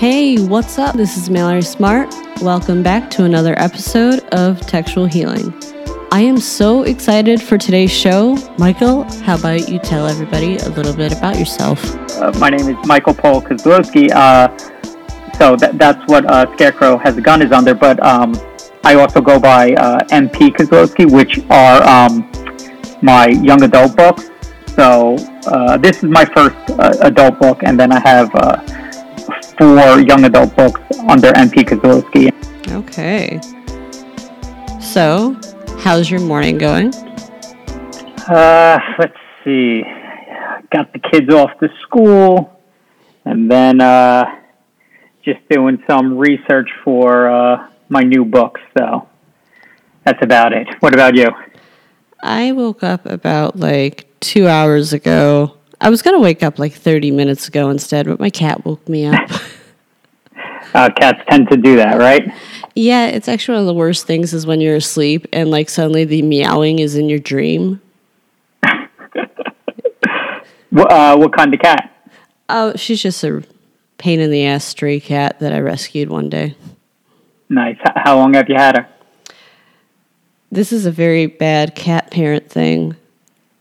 Hey, what's up? This is Mallory Smart. Welcome back to another episode of Textual Healing. I am so excited for today's show. Michael, how about you tell everybody a little bit about yourself? Uh, my name is Michael Paul Kozlowski. Uh, so that, that's what uh, Scarecrow Has a Gun is under, but um, I also go by uh, MP Kozlowski, which are um, my young adult books. So uh, this is my first uh, adult book, and then I have four young adult books under MP Kozlowski. Okay. So, how's your morning going? Uh, let's see. Got the kids off to school, and then uh, just doing some research for uh, my new books. So that's about it. What about you? I woke up about like two hours ago. I was going to wake up like 30 minutes ago instead, but my cat woke me up. uh, cats tend to do that, right? Yeah, it's actually one of the worst things is when you're asleep and like suddenly the meowing is in your dream. what, uh, what kind of cat? Oh, she's just a pain in the ass stray cat that I rescued one day. Nice. How long have you had her? This is a very bad cat parent thing.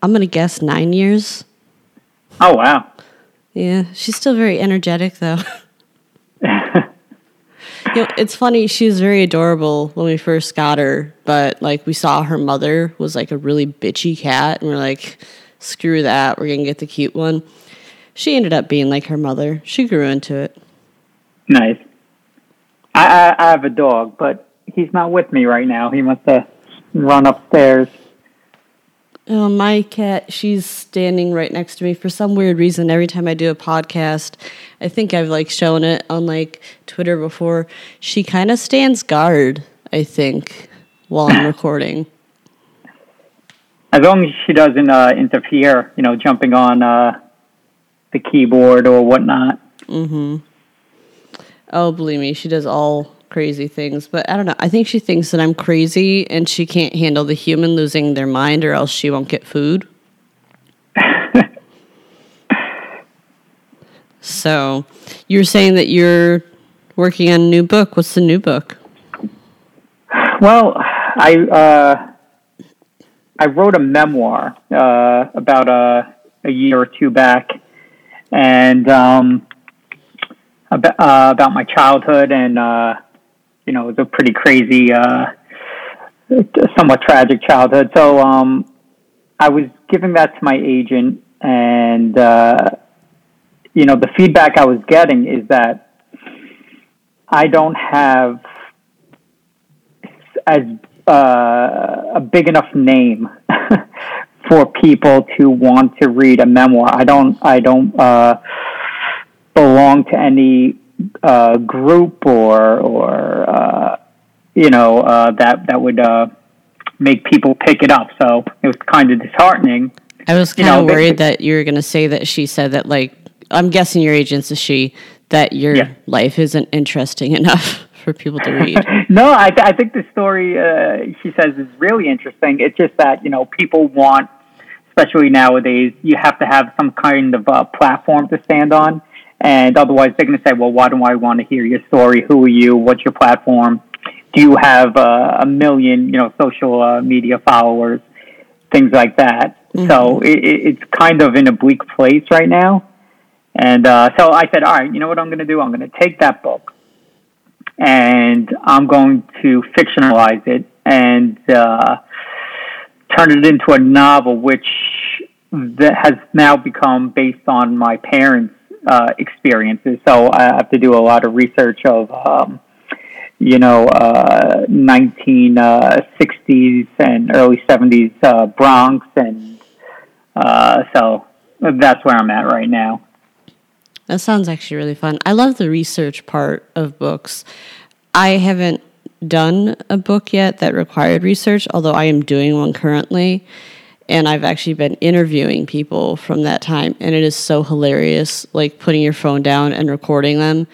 I'm going to guess nine years. Oh, wow. Yeah, she's still very energetic, though. you know, it's funny. She was very adorable when we first got her, but like we saw her mother was like a really bitchy cat, and we're like, screw that. We're gonna get the cute one. She ended up being like her mother. She grew into it. Nice. I, I, I have a dog, but he's not with me right now. He must have run upstairs. Oh, my cat, she's standing right next to me for some weird reason. Every time I do a podcast, I think I've like shown it on like Twitter before. She kind of stands guard, I think, while I'm recording. As long as she doesn't uh, interfere, you know, jumping on uh, the keyboard or whatnot. Mm-hmm. Oh, believe me, she does all crazy things. But I don't know. I think she thinks that I'm crazy and she can't handle the human losing their mind or else she won't get food. so you're saying that you're working on a new book. What's the new book? Well, I uh, I wrote a memoir uh, about a, a year or two back, and um, about, uh, about my childhood and uh, you know, it was a pretty crazy, uh, somewhat tragic childhood. So um, I was giving that to my agent, and uh, you know, the feedback I was getting is that I don't have as uh, a big enough name for people to want to read a memoir. I don't. I don't uh, belong to any uh, group or or uh, you know uh, that that would uh, make people pick it up. So it was kind of disheartening. I was kind of worried that you were going to say that she said that like I'm guessing your agent's a she that your yeah. life isn't interesting enough for people to read. no, I, th- I think the story uh, she says is really interesting. It's just that you know people want, especially nowadays, you have to have some kind of uh, platform to stand on. And otherwise, they're going to say, well, why do I want to hear your story? Who are you? What's your platform? Do you have uh, a million, you know, social uh, media followers? Things like that. Mm-hmm. So it, it's kind of in a bleak place right now. And uh, so I said, all right, you know what I'm going to do? I'm going to take that book and I'm going to fictionalize it and uh, turn it into a novel, which that has now become based on my parents' uh, experiences. So I have to do a lot of research of, um, you know, uh, 1960s uh, and early 70s uh, Bronx, and uh, so that's where I'm at right now. That sounds actually really fun. I love the research part of books. I haven't done a book yet that required research, although I am doing one currently and I've actually been interviewing people from that time, and it is so hilarious, like putting your phone down and recording them,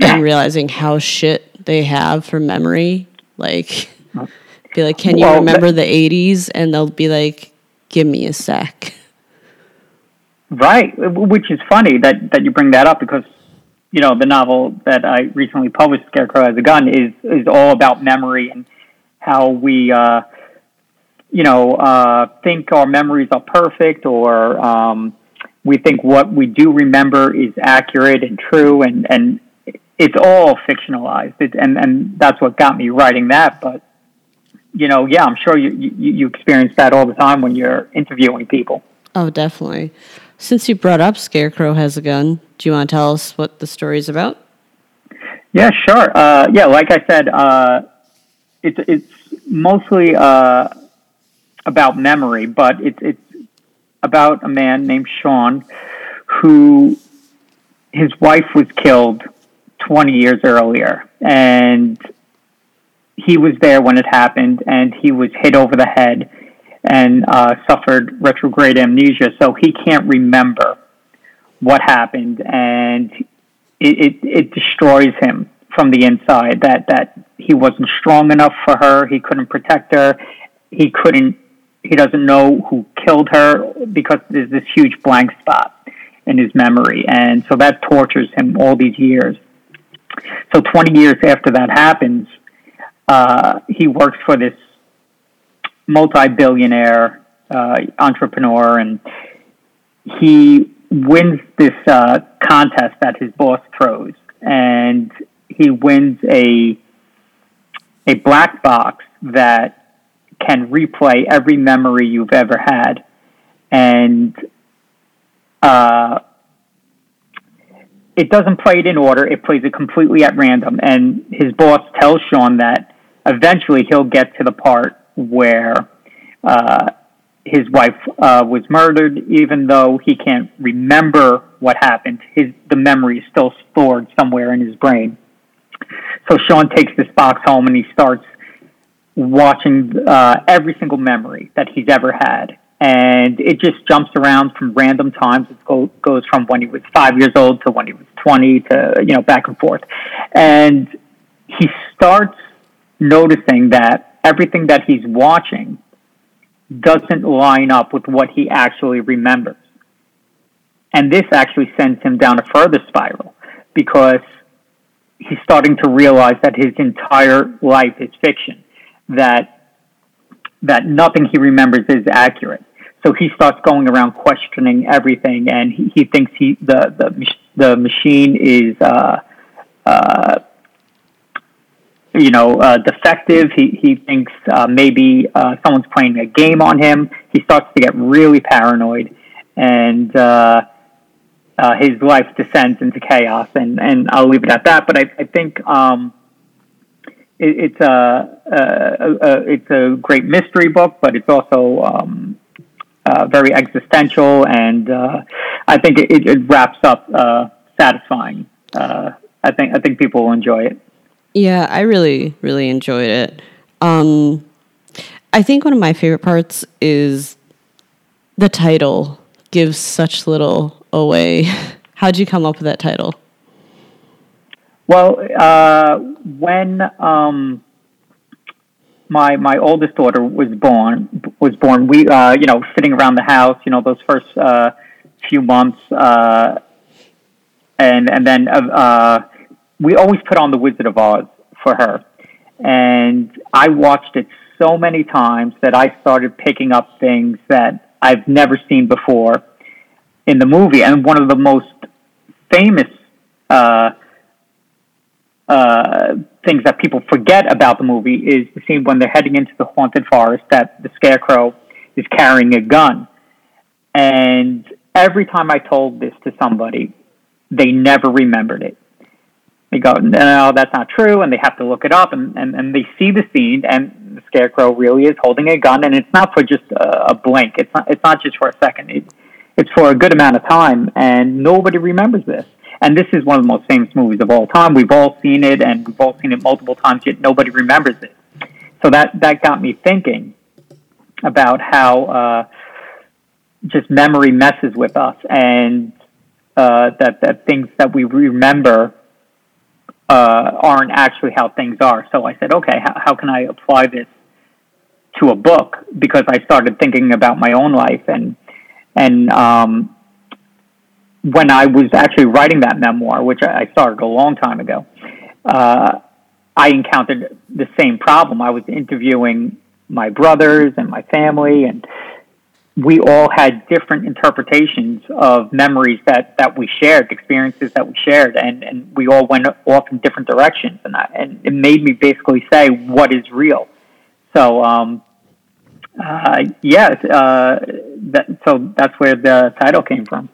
and realizing how shit they have for memory. Like, be like, "Can you well, remember the '80s?" And they'll be like, "Give me a sec." Right, which is funny that that you bring that up because you know, the novel that I recently published, Scarecrow Has a Gun, is is all about memory and how we, uh, you know, uh, think our memories are perfect, or um, we think what we do remember is accurate and true, and and it's all fictionalized. It, and and that's what got me writing that. But you know, yeah, I'm sure you you, you experience that all the time when you're interviewing people. Oh, definitely. Since you brought up Scarecrow Has a Gun, do you want to tell us what the story is about? Yeah, sure. Uh, yeah, like I said, uh, it's it's mostly uh, about memory, but it's it's about a man named Sean who his wife was killed 20 years earlier, and he was there when it happened, and he was hit over the head and uh, suffered retrograde amnesia, so he can't remember what happened, and it, it, it destroys him from the inside. That that he wasn't strong enough for her, he couldn't protect her, he couldn't, he doesn't know who killed her because there's this huge blank spot in his memory, and so that tortures him all these years. So 20 years after that happens, uh, he works for this multi-billionaire uh, entrepreneur, and he wins this uh, contest that his boss throws, and he wins a a black box that can replay every memory you've ever had, and uh, it doesn't play it in order. It plays it completely at random, and his boss tells Sean that eventually he'll get to the part where uh, his wife uh, was murdered, even though he can't remember what happened. His the memory is still stored somewhere in his brain. So Sean takes this box home and he starts watching uh, every single memory that he's ever had, and it just jumps around from random times. It go, goes from when he was five years old to when he was twenty to you know back and forth, and he starts noticing that everything that he's watching doesn't line up with what he actually remembers. And this actually sends him down a further spiral because he's starting to realize that his entire life is fiction, that that nothing he remembers is accurate. So he starts going around questioning everything, and he, he thinks he the the the machine is uh, uh, you know, uh, defective. He, he thinks uh, maybe uh, someone's playing a game on him. He starts to get really paranoid, and uh, uh, his life descends into chaos. And, and I'll leave it at that. But I, I think um, it, it's a, a, a, it's a great mystery book, but it's also um, uh, very existential, and uh, I think it, it wraps up uh, satisfying. Uh, I think I think people will enjoy it. Yeah, I really, really enjoyed it. Um, I think one of my favorite parts is the title gives such little away. How'd you come up with that title? Well, uh, when um, my my oldest daughter was born, was born, we uh, you know sitting around the house, you know those first uh, few months, uh, and and then uh, we always put on The Wizard of Oz for her. And I watched it so many times that I started picking up things that I've never seen before in the movie. And one of the most famous uh, uh, things that people forget about the movie is the scene when they're heading into the haunted forest that the scarecrow is carrying a gun. And every time I told this to somebody, they never remembered it. They go, no, that's not true, and they have to look it up, and, and, and they see the scene, and the scarecrow really is holding a gun, and it's not for just a, a blink. It's not. It's not just for a second. It, it's for a good amount of time, and nobody remembers this. And this is one of the most famous movies of all time. We've all seen it, and we've all seen it multiple times, yet nobody remembers it. So that that got me thinking about how uh, just memory messes with us, and uh, that that things that we remember uh, aren't actually how things are. So I said, okay, how, how can I apply this to a book? Because I started thinking about my own life and and um, when I was actually writing that memoir, which I started a long time ago, uh, I encountered the same problem. I was interviewing my brothers and my family, and we all had different interpretations of memories that, that we shared, experiences that we shared, and, and we all went off in different directions. And, I, and it made me basically say, what is real? So, um, uh, yes, uh, that, so that's where the title came from.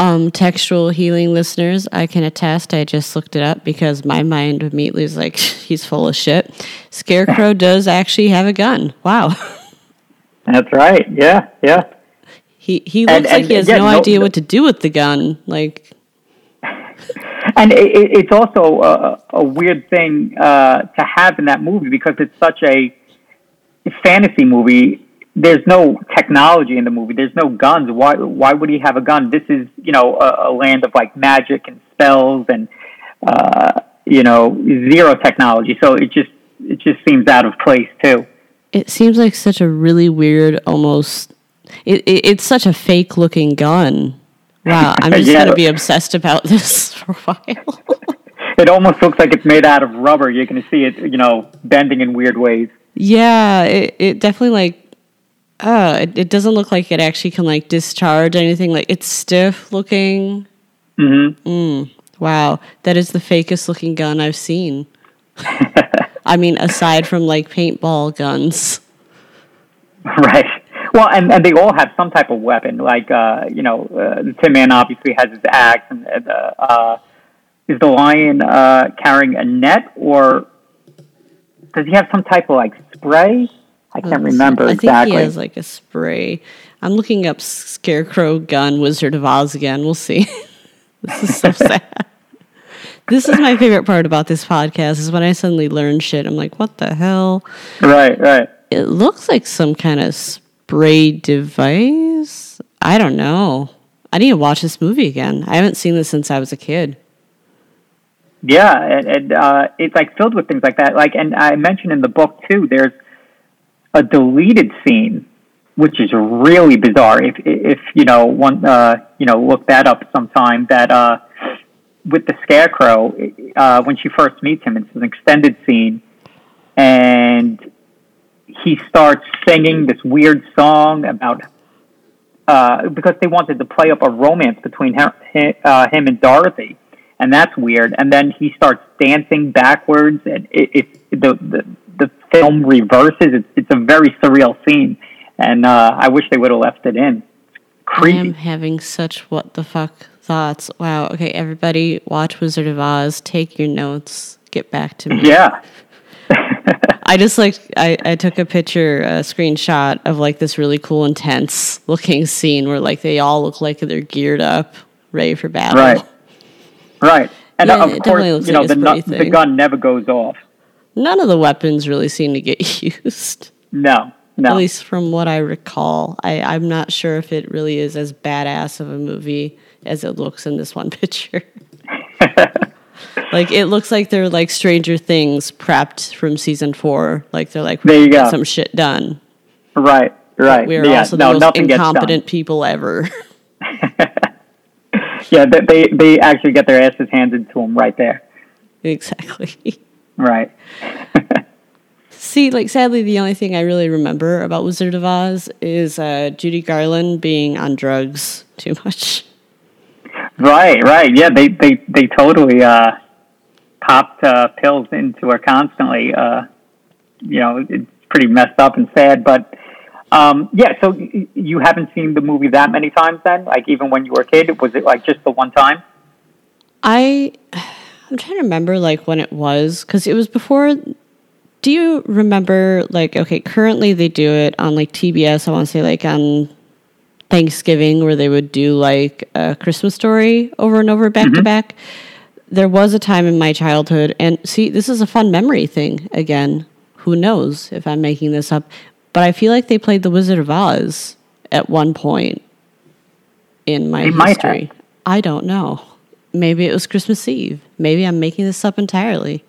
Um, textual healing listeners, I can attest. I just looked it up because my mind immediately was like, he's full of shit. Scarecrow does actually have a gun. Wow. That's right. Yeah, yeah. He he looks and, like and, he has yeah, no, no, idea what to do with the gun. Like, and it, it's also a, a weird thing uh, to have in that movie because it's such a fantasy movie there's no technology in the movie. There's no guns. Why why would he have a gun? This is you know a, a land of like magic and spells and uh, you know zero technology. So it just it just seems out of place too. It seems like such a really weird, almost. It, it it's such a fake looking gun. Wow, I'm just yeah. gonna be obsessed about this for a while. it almost looks like it's made out of rubber. You're gonna see it, you know, bending in weird ways. Yeah, it, it definitely like oh, it, it doesn't look like it actually can like discharge anything. Like it's stiff looking. Mm-hmm. Mm, wow, that is the fakest looking gun I've seen. I mean, aside from like paintball guns. Right. Well, and, and they all have some type of weapon. Like, uh, you know, uh, the Tin Man obviously has his axe, and uh, uh, is the lion uh, carrying a net, or does he have some type of like spray? I can't remember I exactly. I think he has like a spray. I'm looking up Scarecrow gun Wizard of Oz again. We'll see. this is so sad. this is my favorite part about this podcast is when I suddenly learn shit. I'm like, what the hell? Right, right. It looks like some kind of spray device. I don't know. I need to watch this movie again. I haven't seen this since I was a kid. Yeah, and, and uh, it's like filled with things like that. Like, and I mentioned in the book too. There's a deleted scene, which is really bizarre. If if you know one, uh, you know, look that up sometime. That uh, with the scarecrow, uh, when she first meets him, it's an extended scene, and he starts singing this weird song about. Uh, because they wanted to play up a romance between her, him, uh, him and Dorothy, and that's weird. And then he starts dancing backwards, and it, it the, the the film reverses. It's, it's a very surreal scene, and uh, I wish they would have left it in. Creepy. I am having such what the fuck thoughts. Wow. Okay, everybody, watch Wizard of Oz. Take your notes. Get back to me. Yeah. I just like I, I took a picture, a screenshot of like this really cool, intense looking scene where like they all look like they're geared up, ready for battle. Right. Right. And yeah, of course, you know, the, the gun never goes off none of the weapons really seem to get used. No, no. At least from what I recall. I, I'm not sure if it really is as badass of a movie as it looks in this one picture. like it looks like they're like Stranger Things prepped from season four. Like they're like, there you go, some shit done. Right, right. we're yeah, also the no, most incompetent people ever. yeah, they they actually get their asses handed to them right there. Exactly. Right. See, like sadly, the only thing I really remember about Wizard of Oz is uh, Judy Garland being on drugs too much. Right, right. Yeah, they they they totally uh, popped uh, pills into her constantly. Uh, you know, it's pretty messed up and sad. But um, yeah, so you haven't seen the movie that many times then? Like even when you were a kid, was it like just the one time? I I'm trying to remember like when it was because it was before. Do you remember like okay? Currently they do it on like TBS. I want to say like on Thanksgiving where they would do like a Christmas story over and over back mm-hmm. to back. There was a time in my childhood, and see, this is a fun memory thing again. Who knows if I'm making this up? But I feel like they played The Wizard of Oz at one point in my they history. I don't know. Maybe it was Christmas Eve. Maybe I'm making this up entirely.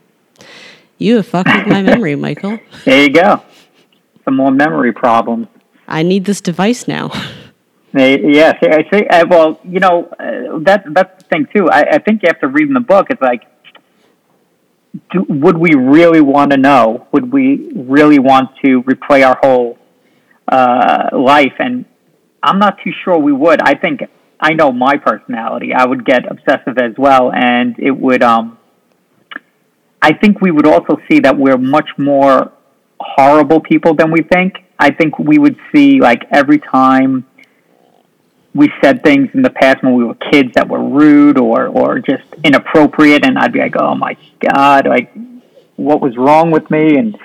You have fucked with my memory, Michael. There you go. Some more memory problems. I need this device now. Yes, I. Uh, well, you know, uh, that's that's the thing too. I, I think after reading the book, it's like, do, would we really want to know? Would we really want to replay our whole uh, life? And I'm not too sure we would. I think I know my personality. I would get obsessive as well, and it would. Um, I think we would also see that we're much more horrible people than we think. I think we would see like every time we said things in the past when we were kids that were rude or or just inappropriate, and I'd be like, oh my god, like what was wrong with me? And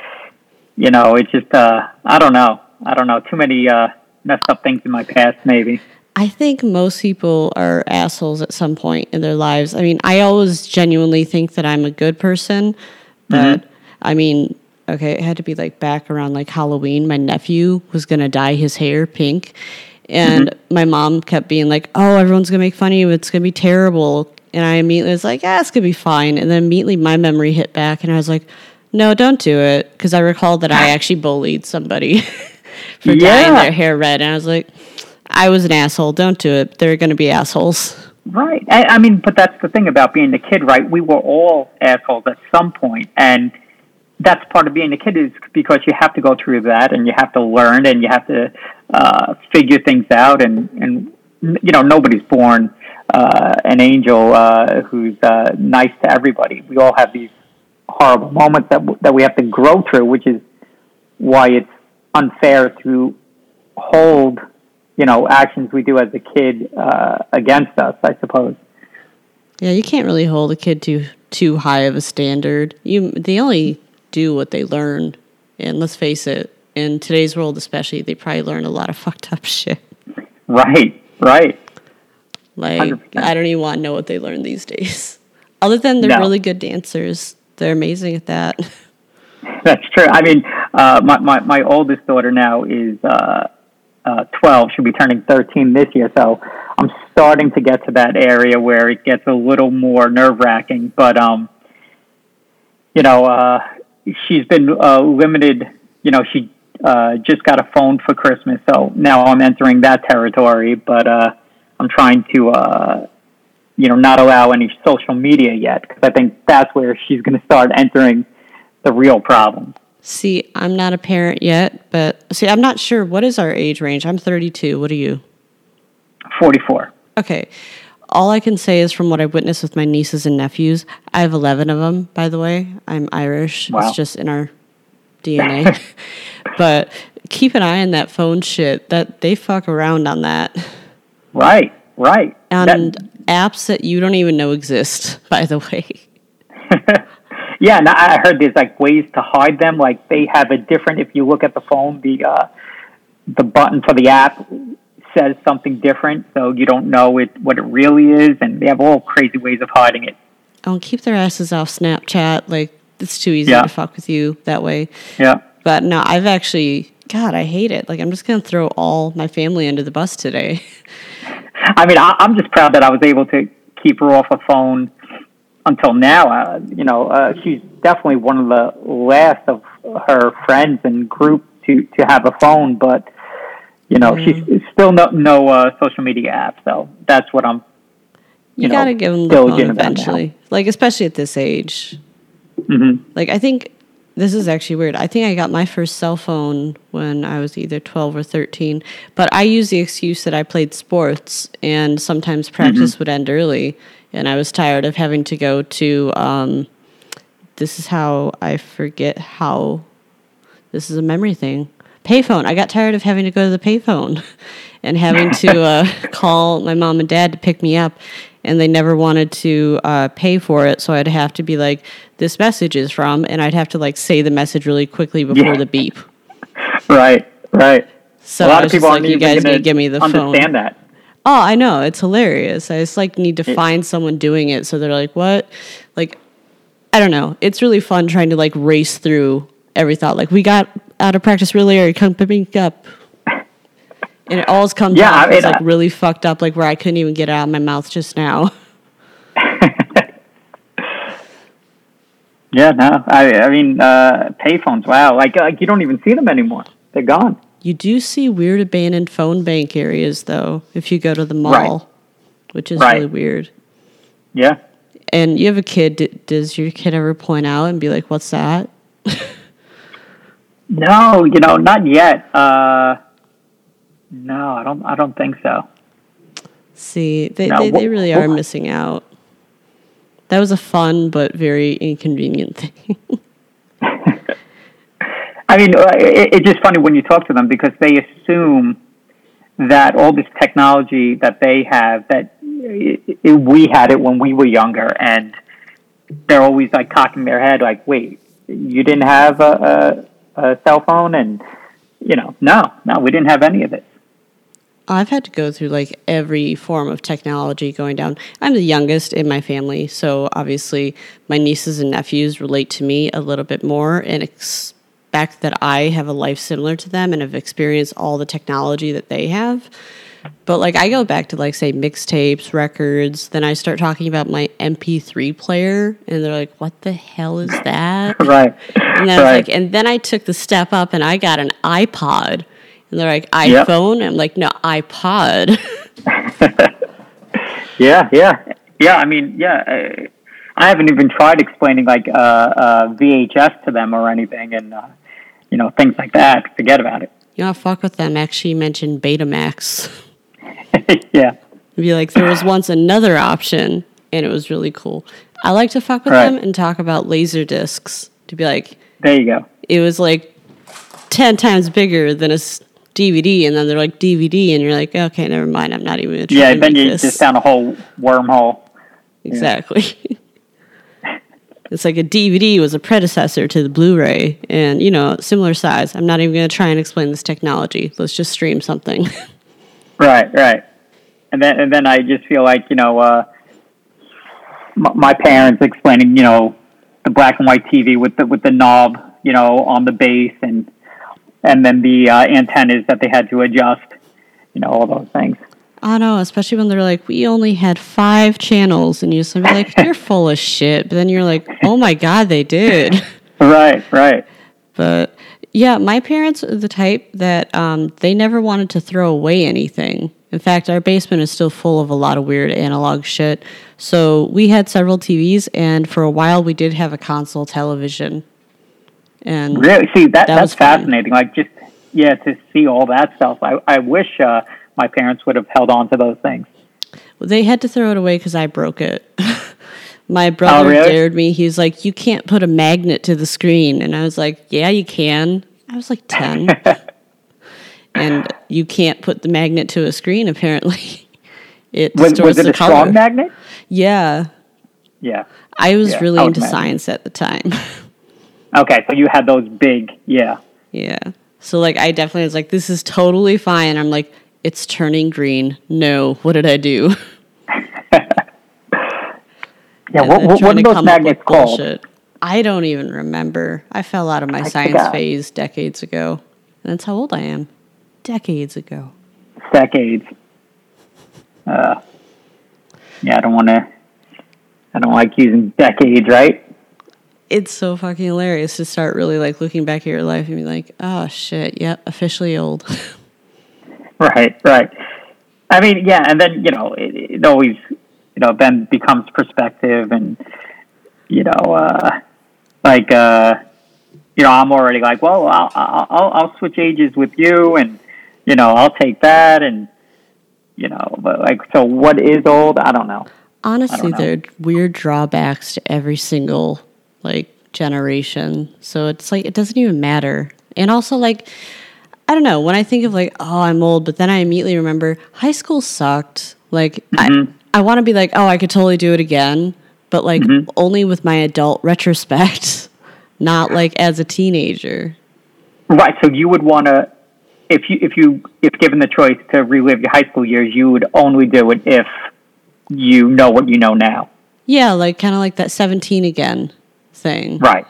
you know, it's just uh, I don't know, I don't know, too many uh, messed up things in my past, maybe. I think most people are assholes at some point in their lives. I mean, I always genuinely think that I'm a good person, but mm-hmm. I mean, okay, it had to be like back around like Halloween. My nephew was going to dye his hair pink. And mm-hmm. my mom kept being like, oh, everyone's going to make fun of you. It's going to be terrible. And I immediately was like, yeah, it's going to be fine. And then immediately my memory hit back and I was like, no, don't do it. Because I recall that I actually bullied somebody for yeah. dyeing their hair red. And I was like, I was an asshole. Don't do it. They're going to be assholes. Right. I, I mean, but that's the thing about being a kid, right? We were all assholes at some point. and that's part of being a kid is because you have to go through that, and you have to learn, and you have to uh, figure things out, and and you know nobody's born uh, an angel uh, who's uh, nice to everybody. We all have these horrible moments that that we have to grow through, which is why it's unfair to hold you know actions we do as a kid uh, against us. I suppose. Yeah, you can't really hold a kid too too high of a standard. You they only do what they learn, and let's face it, in today's world especially, they probably learn a lot of fucked up shit. Right. Right. Like 100%. I don't even want to know what they learn these days. Other than they're no. really good dancers, they're amazing at that. That's true. I mean, uh, my, my my oldest daughter now is uh, uh, 12. She'll be turning 13 this year. So I'm starting to get to that area where it gets a little more nerve wracking. But, um, you know, uh, she's been uh, limited. You know, she uh, just got a phone for Christmas. So now I'm entering that territory. But uh, I'm trying to, uh, you know, not allow any social media yet because I think that's where she's going to start entering the real problems. See, I'm not a parent yet, but see, I'm not sure what is our age range. I'm 32. What are you? 44. Okay. All I can say is from what I've witnessed with my nieces and nephews, I have 11 of them, by the way. I'm Irish. Wow. It's just in our DNA. but keep an eye on that phone shit. That they fuck around on that. Right, right. And that, apps that you don't even know exist, by the way. Yeah, and I heard there's like ways to hide them. Like they have a different. If you look at the phone, the uh, the button for the app says something different, so you don't know it what it really is, and they have all crazy ways of hiding it. Oh, keep their asses off Snapchat. Like it's too easy yeah. to fuck with you that way. Yeah. But no, I've actually, God, I hate it. Like I'm just gonna throw all my family under the bus today. I mean, I, I'm just proud that I was able to keep her off a phone until now. Uh, you know, uh, she's definitely one of the last of her friends and group to to have a phone, but you know, mm. she's still no no uh, social media app. So that's what I'm. You, you gotta give them the phone eventually, like especially at this age. Mm-hmm. Like I think this is actually weird. I think I got my first cell phone when I was either 12 or 13, but I used the excuse that I played sports and sometimes practice mm-hmm. would end early and I was tired of having to go to. Um, this is how I forget how. This is a memory thing. Payphone. I got tired of having to go to the payphone, and having to uh, call my mom and dad to pick me up, and they never wanted to uh, pay for it. So I'd have to be like, "This message is from," and I'd have to like say the message really quickly before yeah. the beep. Right. Right. So a lot of people like, you guys to give me the understand phone. that. Oh, I know. It's hilarious. I just like need to find someone doing it so they're like, "What?" Like I don't know. It's really fun trying to like race through every thought. Like we got out of practice really early, come pick me up. And it always comes yeah, out I mean, like really fucked up, like where I couldn't even get it out of my mouth just now. yeah, no. I I mean uh payphones, wow. Like like you don't even see them anymore. They're gone. You do see weird abandoned phone bank areas though if you go to the mall, Right. which is Right. really weird. Yeah. And you have a kid. D- does your kid ever point out and be like, "What's that?" No, you know, not yet. Uh, no, I don't. I don't think so. See, they No, they, they wh- really wh- are missing out. That was a fun but very inconvenient thing. I mean, uh, it, it's just funny when you talk to them because they assume that all this technology that they have that i i we had it when we were younger, and they're always like cocking their head, like, "Wait, you didn't have a, a, a cell phone?" And you know, no, no, we didn't have any of it. I've had to go through like every form of technology going down. I'm the youngest in my family, so obviously my nieces and nephews relate to me a little bit more and that I have a life similar to them and have experienced all the technology that they have. But like I go back to like say mixtapes, records, then I start talking about my MP3 player and they're like, "What the hell is that?" Right. And then I was right. like, and then I took the step up and I got an iPod. And they're like, Yep. iPhone? I'm like, no, iPod. Yeah, yeah, yeah. I mean, yeah. I, I haven't even tried explaining like uh, uh, VHS to them or anything, and uh, you know things like that. Forget about it. you know, fuck with them. Actually, you mentioned Betamax. yeah, Be like, there was once another option, and it was really cool. I like to fuck with Right. them and talk about laser discs. To be like, there you go. it was like ten times bigger than a DVD, and then they're like DVD, and you're like, okay, never mind. I'm not even Yeah, then you this. just down a whole wormhole. Exactly. it's like a DVD was a predecessor to the Blu-ray, and you know, similar size. I'm not even going to try and explain this technology. Let's just stream something. Right, right. And then and then I just feel like you know uh, m- my parents explaining you know the black and white TV with the with the knob you know on the base and and then the uh, antennas that they had to adjust. You know all those things. I know, especially when they're like, we only had five channels, and you just like, you're full of shit. But then you're like, oh my god, they did. Right, right. But yeah, my parents are the type that um, they never wanted to throw away anything. In fact, our basement is still full of a lot of weird analog shit. So we had several TVs, and for a while we did have a console television. And Really? See, that, That that's fun. fascinating. Like, just, yeah, to see all that stuff. I, I wish uh, my parents would have held on to those things. they had to throw it away because I broke it. My oh, brother Oh, really? dared me. He was like, "You can't put a magnet to the screen," and I was like, "Yeah, you can." I was like ten, and you can't put the magnet to a screen. Apparently, it Was, was it the a color. strong magnet? Yeah, Yeah. I was Yeah, really I into imagine. science at the time. Okay, so you had those big, yeah. yeah, so like I definitely was like, "This is totally fine." I'm like, "It's turning green." No, what did I do? Yeah, what, what, what are those come up with magnets called? bullshit. I don't even remember. I fell out of my I science forgot. phase decades ago. And that's how old I am. Decades ago. Decades. Uh, yeah, I don't want to, I don't like using decades, right? It's so fucking hilarious to start really like looking back at your life and be like, oh shit, yep, officially old. Right, right. I mean, yeah, and then you know, it, it always, you know, then becomes perspective, and you know, uh, like, uh, you know, I'm already like, well, I'll, I'll, I'll I'll switch ages with you, and you know, I'll take that, and you know, but like, so what is old? I don't know. Honestly, know. there are weird drawbacks to every single like generation. So it's like it doesn't even matter. And also like I don't know, when I think of like, oh, I'm old, but then I immediately remember high school sucked. Like I mm-hmm. I want to be like, oh, I could totally do it again, but like mm-hmm. only with my adult retrospect, not like as a teenager. Right. So you would want to, if you if you if given the choice to relive your high school years, you would only do it if you know what you know now. Yeah, like kind of like that 17 again thing. Right.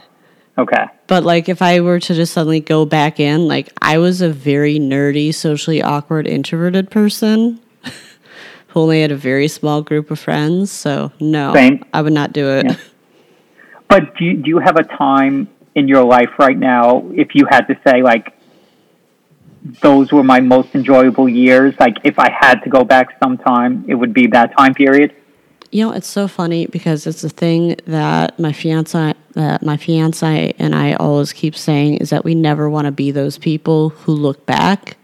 Okay. But like if I were to just suddenly go back in, like I was a very nerdy, socially awkward, introverted person who only had a very small group of friends. So no, Same. I would not do it. Yeah. But do you, do you have a time in your life right now, if you had to say, like, those were my most enjoyable years. Like if I had to go back sometime, it would be that time period. You know, it's so funny because it's a thing that my fiance, that my fiance and I always keep saying is that we never want to be those people who look back.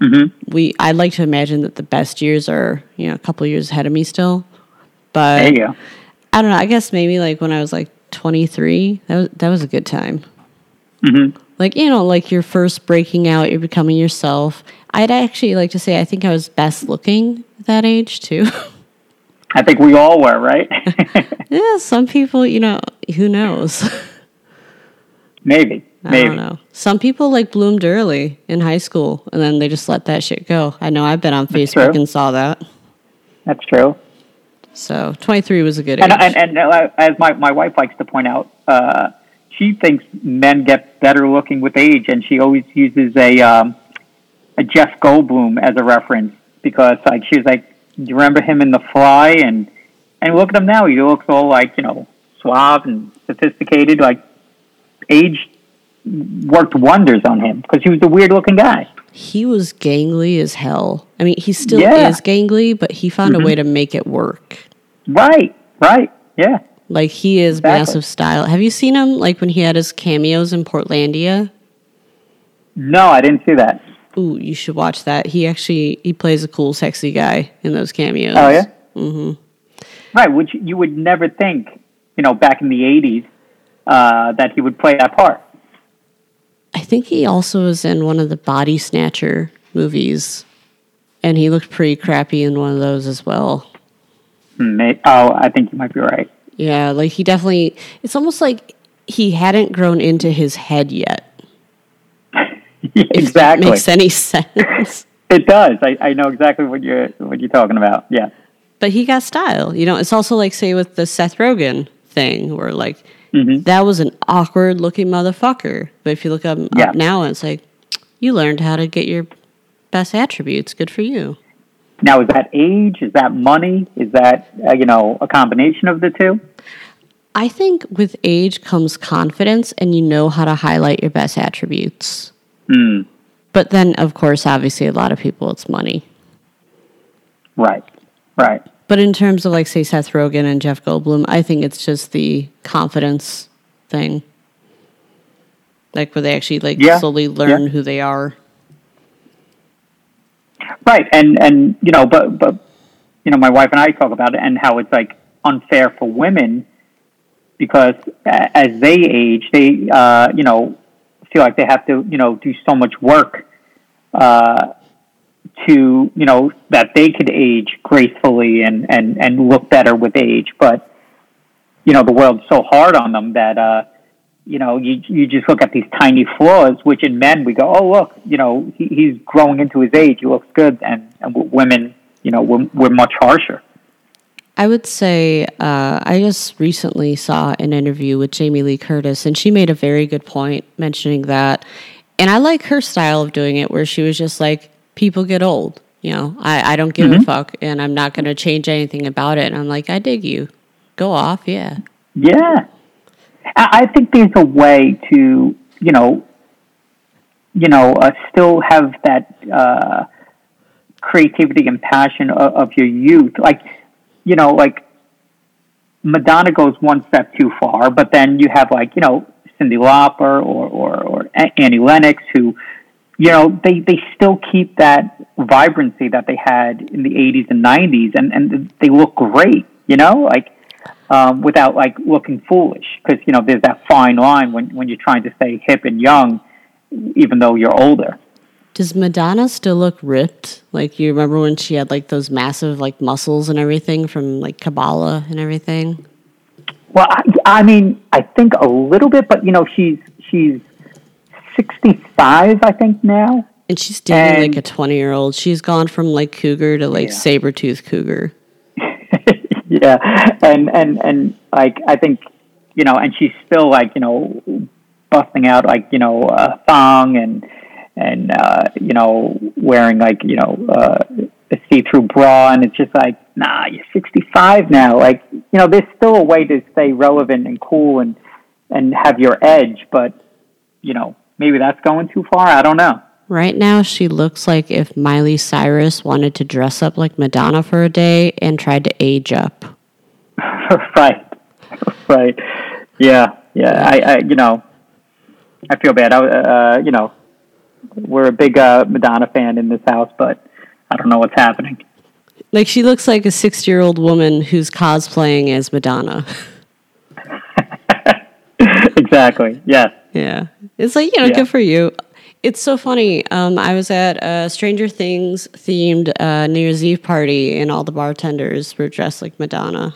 Mm-hmm. We, I'd like to imagine that the best years are, you know, a couple years ahead of me still. But There you go. I don't know. I guess maybe like when I was like 23, that was that was a good time. Mm-hmm. Like you know, like you're first breaking out, you're becoming yourself. I'd actually like to say I think I was best looking at that age too. I think we all were, right? yeah, some people, you know, who knows? maybe. I Maybe. don't know. Some people like bloomed early in high school and then they just let that shit go. I know I've been on Facebook true. and saw that. That's true. So 23 was a good age. And, and, and uh, as my, my wife likes to point out, uh, she thinks men get better looking with age, and she always uses a um, a Jeff Goldblum as a reference because like she was like, "Do you remember him in The Fly?" and and look at him now; he looks all like you know suave and sophisticated. Like age worked wonders on him because he was a weird looking guy. he was gangly as hell. I mean, he still Yeah. is gangly, but he found a mm-hmm. way to make it work. Right, right, yeah. Like he is Exactly. massive style. Have you seen him like when he had his cameos in Portlandia? No, I didn't see that. Ooh, you should watch that. He actually he plays a cool, sexy guy in those cameos. Oh yeah. Mm-hmm. Right, which you would never think, you know, back in the '80s, uh, that he would play that part. I think he also was in one of the Body Snatcher movies, and he looked pretty crappy in one of those as well. Hmm, may- Oh, I think you might be right. Yeah, like he definitely. It's almost like he hadn't grown into his head yet. If exactly. that makes any sense. It does. I, I know exactly what you're what you're talking about. Yeah. but he got style. You know, it's also like say with the Seth Rogen thing, where like Mhm. that was an awkward looking motherfucker. But if you look up, Yeah. up now, it's like you learned how to get your best attributes. Good for you. Now, is that age? Is that money? Is that uh, you know a combination of the two? I think with age comes confidence, and you know how to highlight your best attributes. Hmm. But then, of course, obviously, a lot of people, it's money. Right. Right. But in terms of like say Seth Rogen and Jeff Goldblum, I think it's just the confidence thing. Like where they actually like Yeah, slowly learn yeah. who they are. Right. And and you know, but but you know, my wife and I talk about it and how it's like unfair for women because as they age, they uh, you know feel like they have to you know do so much work uh, to you know that they could age gracefully and and and look better with age, but you know the world's so hard on them that uh, you know you you just look at these tiny flaws, which in men we go, oh look, you know he, he's growing into his age, he looks good, and, and women, you know, we're we're much harsher. I would say uh, I just recently saw an interview with Jamie Lee Curtis, and she made a very good point mentioning that. And I like her style of doing it, where she was just like, people get old. You know, I, I don't give a fuck, and I'm not going to change anything about it. And I'm like, I dig you. Go off, yeah. Yeah, I, I think there's a way to you know, you know, uh, still have that uh, creativity and passion of, of your youth. Like, you know, like Madonna goes one step too far, but then you have like you know Cyndi Lauper or or, or Annie Lennox who. You know, they, they still keep that vibrancy that they had in the 80s and 90s, and, and they look great, you know? Like, um, without like looking foolish because you know there's that fine line when when you're trying to stay hip and young even though you're older Does Madonna still look ripped? Like you remember when she had like those massive like muscles and everything from like Kabbalah and everything? well I, I mean i think a little bit but you know she's she's 65 i think now And she's dating like a twenty year old. She's gone from like cougar to like Yeah. saber tooth cougar. yeah and and and like i think you know and she's still like you know busting out like you know a thong and and uh you know wearing like you know uh a see-through bra and it's just like nah you're 65 now like you know there's still a way to stay relevant and cool and and have your edge but you know maybe that's going too far i don't know Right now, she looks like if Miley Cyrus wanted to dress up like Madonna for a day and tried to age up. right, right. Yeah, yeah. I, I, you know, I feel bad. I, uh, you know, we're a big uh, Madonna fan in this house, but I don't know what's happening. Like she looks like a sixty-year-old woman who's cosplaying as Madonna. exactly. Yes. Yeah. It's like you know, Yeah. good for you. It's so funny. Um, I was at a Stranger Things themed uh, New Year's Eve party, and all the bartenders were dressed like Madonna.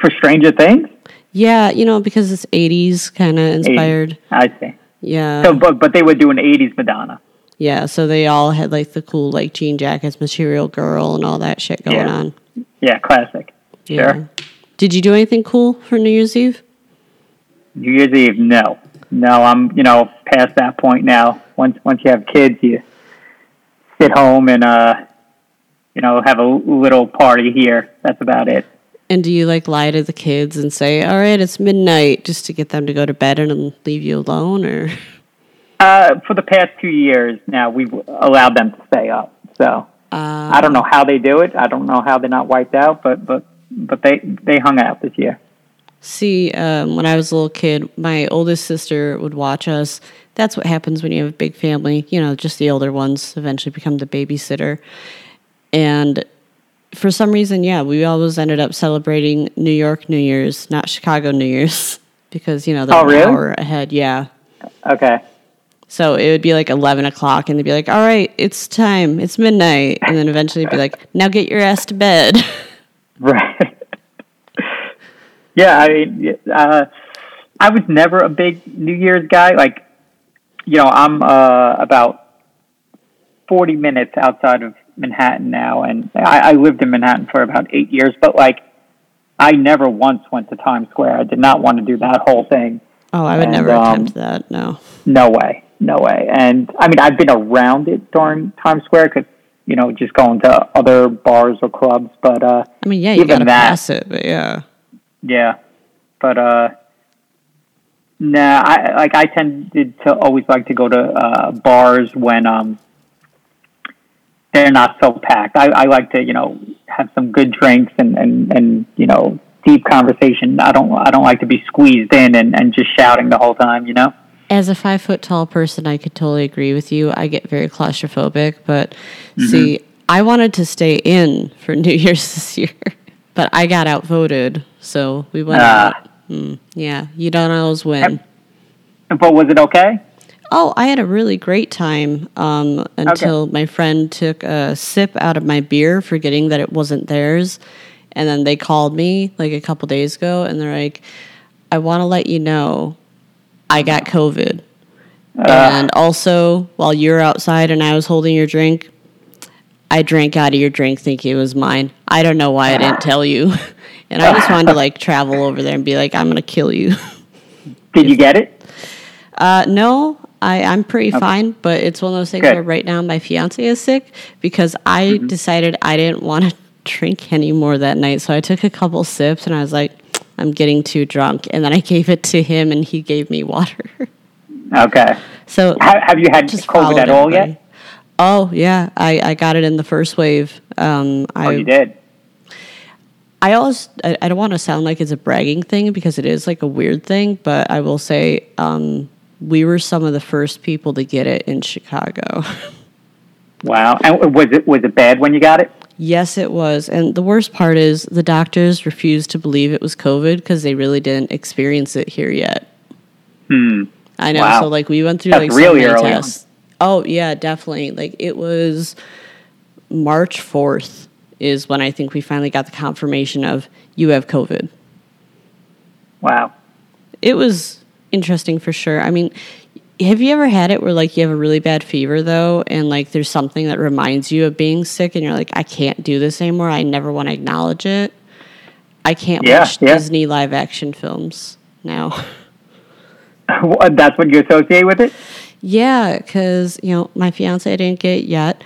For Stranger Things. Yeah, you know, because it's '80s kind of inspired. I see. Yeah. So, but but they would do an '80s Madonna. Yeah, so they all had like the cool like jean jackets, Material Girl, and all that shit going Yeah. on. Yeah, classic. Yeah. Sure. Did you do anything cool for New Year's Eve? New Year's Eve, no, no. I'm you know past that point now. Once once you have kids, you sit home and uh, you know, have a little party here. That's about it. And do you like lie to the kids and say, "All right, it's midnight," just to get them to go to bed and leave you alone, or? Uh, for the past two years now, we've allowed them to stay up. So Uh, I don't know how they do it. I don't know how they're not wiped out, but but but they they hung out this year. See, um, when I was a little kid, my oldest sister would watch us. That's what happens when you have a big family. You know, just the older ones eventually become the babysitter. And for some reason, yeah, we always ended up celebrating New York New Year's, not Chicago New Year's, because, you know, they're Oh, an really? hour ahead. Yeah. Okay. So it would be like 11 o'clock, and they'd be like, all right, it's time, it's midnight. And then eventually be like, now get your ass to bed. Right. yeah, I mean, uh, I was never a big New Year's guy. Like, you know, I'm uh, about 40 minutes outside of Manhattan now, and I, I lived in Manhattan for about eight years, but like, I never once went to Times Square. I did not want to do that whole thing. Oh, I would And, never um, attempt that. No. No way, no way. And I mean, I've been around it during Times Square because you know just going to other bars or clubs, but uh, I mean, yeah, you Even got to that- pass it, but yeah. yeah, but uh, nah. I like I tended to always like to go to uh, bars when um they're not so packed. I, I like to you know have some good drinks and and and you know deep conversation. I don't I don't like to be squeezed in and and just shouting the whole time. You know. As a five foot tall person, I could totally agree with you. I get very claustrophobic, but see, I wanted to stay in for New Year's this year, but I got outvoted, so we went Ah. out. Hmm, yeah, you don't always win. But was it okay? Oh, I had a really great time um, until my friend took a sip out of my beer, forgetting that it wasn't theirs. And then they called me like a couple days ago and they're like, I want to let you know I got COVID. and also, while you were outside and I was holding your drink, I drank out of your drink thinking it was mine. I don't know why I didn't tell you. and I just wanted to like travel over there and be like, I'm going to kill you. Did you get it? Uh, no, I, I'm pretty fine, but it's one of those things Good. where right now my fiance is sick because I decided I didn't want to drink anymore that night. So I took a couple sips and I was like, I'm getting too drunk. And then I gave it to him and he gave me water. Okay. so Ha- have you had just COVID at all everybody. yet? Oh, yeah. I, I got it in the first wave. Um, I, Oh, you did. I always I, I don't want to sound like it's a bragging thing because it is like a weird thing, but I will say um, we were some of the first people to get it in Chicago. Wow. And was it was it bad when you got it? yes, it was, and the worst part is the doctors refused to believe it was COVID because they really didn't experience it here yet. Hmm. I know. Wow. So like we went through That's like really so many early on. tests. Oh yeah, definitely. Like it was March fourth is when I think we finally got the confirmation of you have COVID. Wow. it was interesting for sure. I mean, have you ever had it where like you have a really bad fever though, and like there's something that reminds you of being sick, and you're like, I can't do this anymore. I never want to acknowledge it. I can't Yeah, watch yeah. Disney live action films now. What- That's what you associate with it? yeah, because you know my fiance didn't get yet,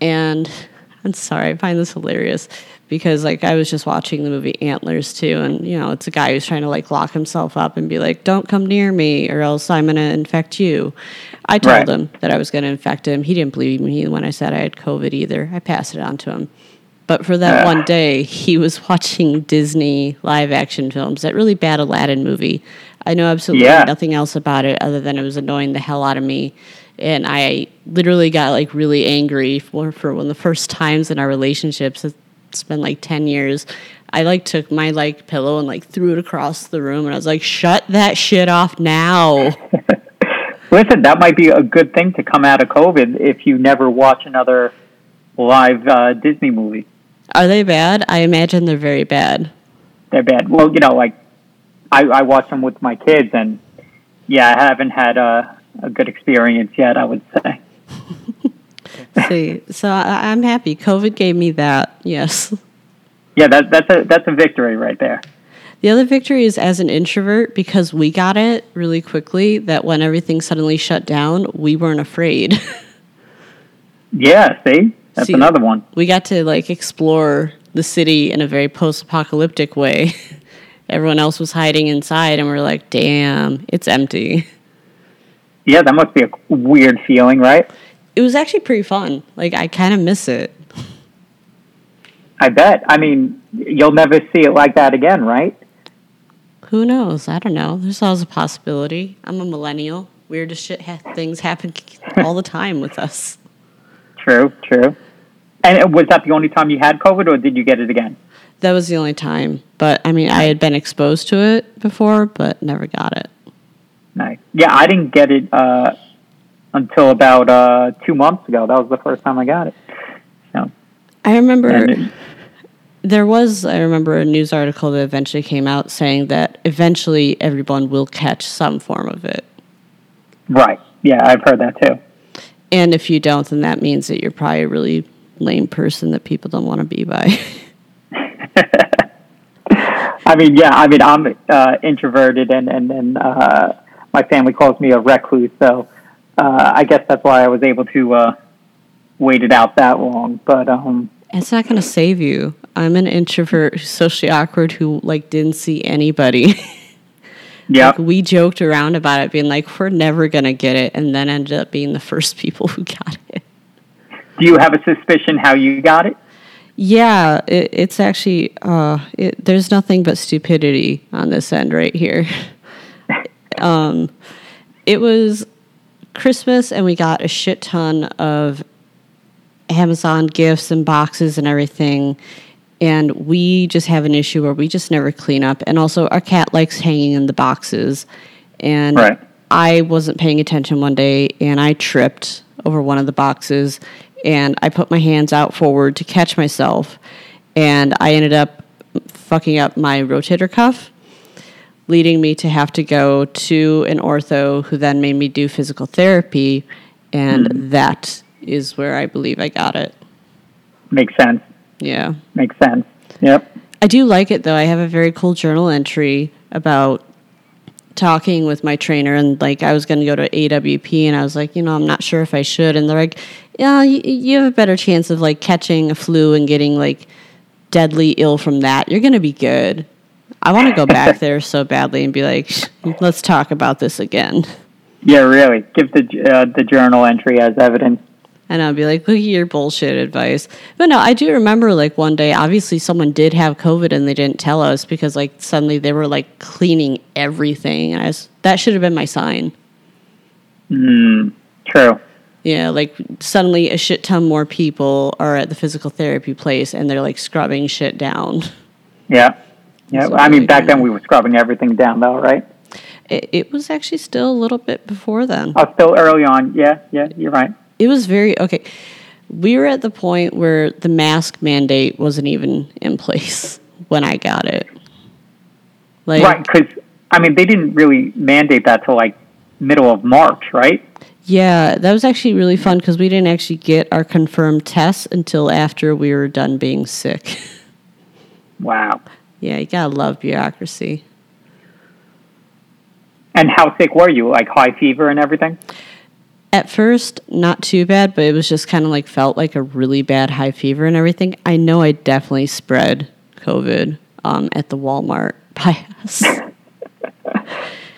and I'm sorry, I find this hilarious because like I was just watching the movie Antlers too, and you know it's a guy who's trying to like lock himself up and be like, "Don't come near me, or else I'm gonna infect you." I told Right. him that I was gonna infect him. He didn't believe me when I said I had COVID either. I passed it on to him. But for that one day, he was watching Disney live action films. That really bad Aladdin movie. I know absolutely Yeah. nothing else about it other than it was annoying the hell out of me. And I literally got like really angry for, for one of the first times in our relationships. It's been like 10 years. I like took my like pillow and like threw it across the room and I was like, shut that shit off now. Listen, that might be a good thing to come out of COVID if you never watch another live uh, Disney movie. Are they bad? I imagine they're very bad. They're bad. Well, you know, like I, I watch them with my kids, and yeah, I haven't had a, a good experience yet. I would say. See, so I, I'm happy. COVID gave me that. Yes. Yeah, that, that's a that's a victory right there. The other victory is as an introvert because we got it really quickly that when everything suddenly shut down, we weren't afraid. Yeah, see, that's See- another one. we got to like explore the city in a very post-apocalyptic way. Everyone else was hiding inside and we're like, "Damn, it's empty." Yeah, that must be a weird feeling, right? It was actually pretty fun. Like I kind of miss it. I bet. I mean, you'll never see it like that again, right? Who knows? I don't know. There's always a possibility. I'm a millennial. Weirdest shit ha- things happen all the time with us. True, true. And was that the only time you had COVID, or did you get it again? That was the only time. But I mean, I had been exposed to it before, but never got it. Nice. Yeah, I didn't get it uh, until about uh, two months ago. That was the first time I got it. So, I remember and there was, I remember a news article that eventually came out saying that eventually everyone will catch some form of it. right. Yeah, I've heard that too. And if you don't, then that means that you're probably a really lame person that people don't want to be by. I mean, yeah, I mean, I'm uh, introverted, and and and uh, my family calls me a recluse. So, uh, I guess that's why I was able to uh, wait it out that long. But um, it's not going to save you. I'm an introvert who's socially awkward who like didn't see anybody. yeah, Like we joked around about it, being like, "We're never gonna get it," and then ended up being the first people who got it. do you have a suspicion how you got it? Yeah, it, it's actually uh, it, there's nothing but stupidity on this end right here. um, it was Christmas, and we got a shit ton of Amazon gifts and boxes and everything. And we just have an issue where we just never clean up. And also, our cat likes hanging in the boxes. And Right. I wasn't paying attention one day and I tripped over one of the boxes and I put my hands out forward to catch myself. And I ended up fucking up my rotator cuff, leading me to have to go to an ortho who then made me do physical therapy. And mm-hmm. that is where I believe I got it. Makes sense. Yeah. Makes sense. Yep. I do like it though. I have a very cool journal entry about talking with my trainer and like I was going to go to AWP and I was like, you know, I'm not sure if I should and they're like, yeah, you, you have a better chance of like catching a flu and getting like deadly ill from that. You're going to be good. I want to go back there so badly and be like, let's talk about this again. Yeah, really. Give the uh, the journal entry as evidence. And I'll be like, look at your bullshit advice. But no, I do remember like one day, obviously someone did have COVID and they didn't tell us because like suddenly they were like cleaning everything. And I was, that should have been my sign. Mm, true. Yeah, like suddenly a shit ton more people are at the physical therapy place and they're like scrubbing shit down. Yeah. Yeah. I mean, back then we were scrubbing everything down, though, right? It, it was actually still a little bit before then. Oh, still early on. Yeah. Yeah. You're right. It was very okay. We were at the point where the mask mandate wasn't even in place when I got it. Like, Right. Because I mean, they didn't really mandate that till like middle of March, right? Yeah, that was actually really fun because we didn't actually get our confirmed tests until after we were done being sick. Wow. Yeah, you gotta love bureaucracy. And how sick were you? Like high fever and everything? at first, not too bad, but it was just kind of like felt like a really bad high fever and everything. I know I definitely spread COVID um, at the Walmart by us.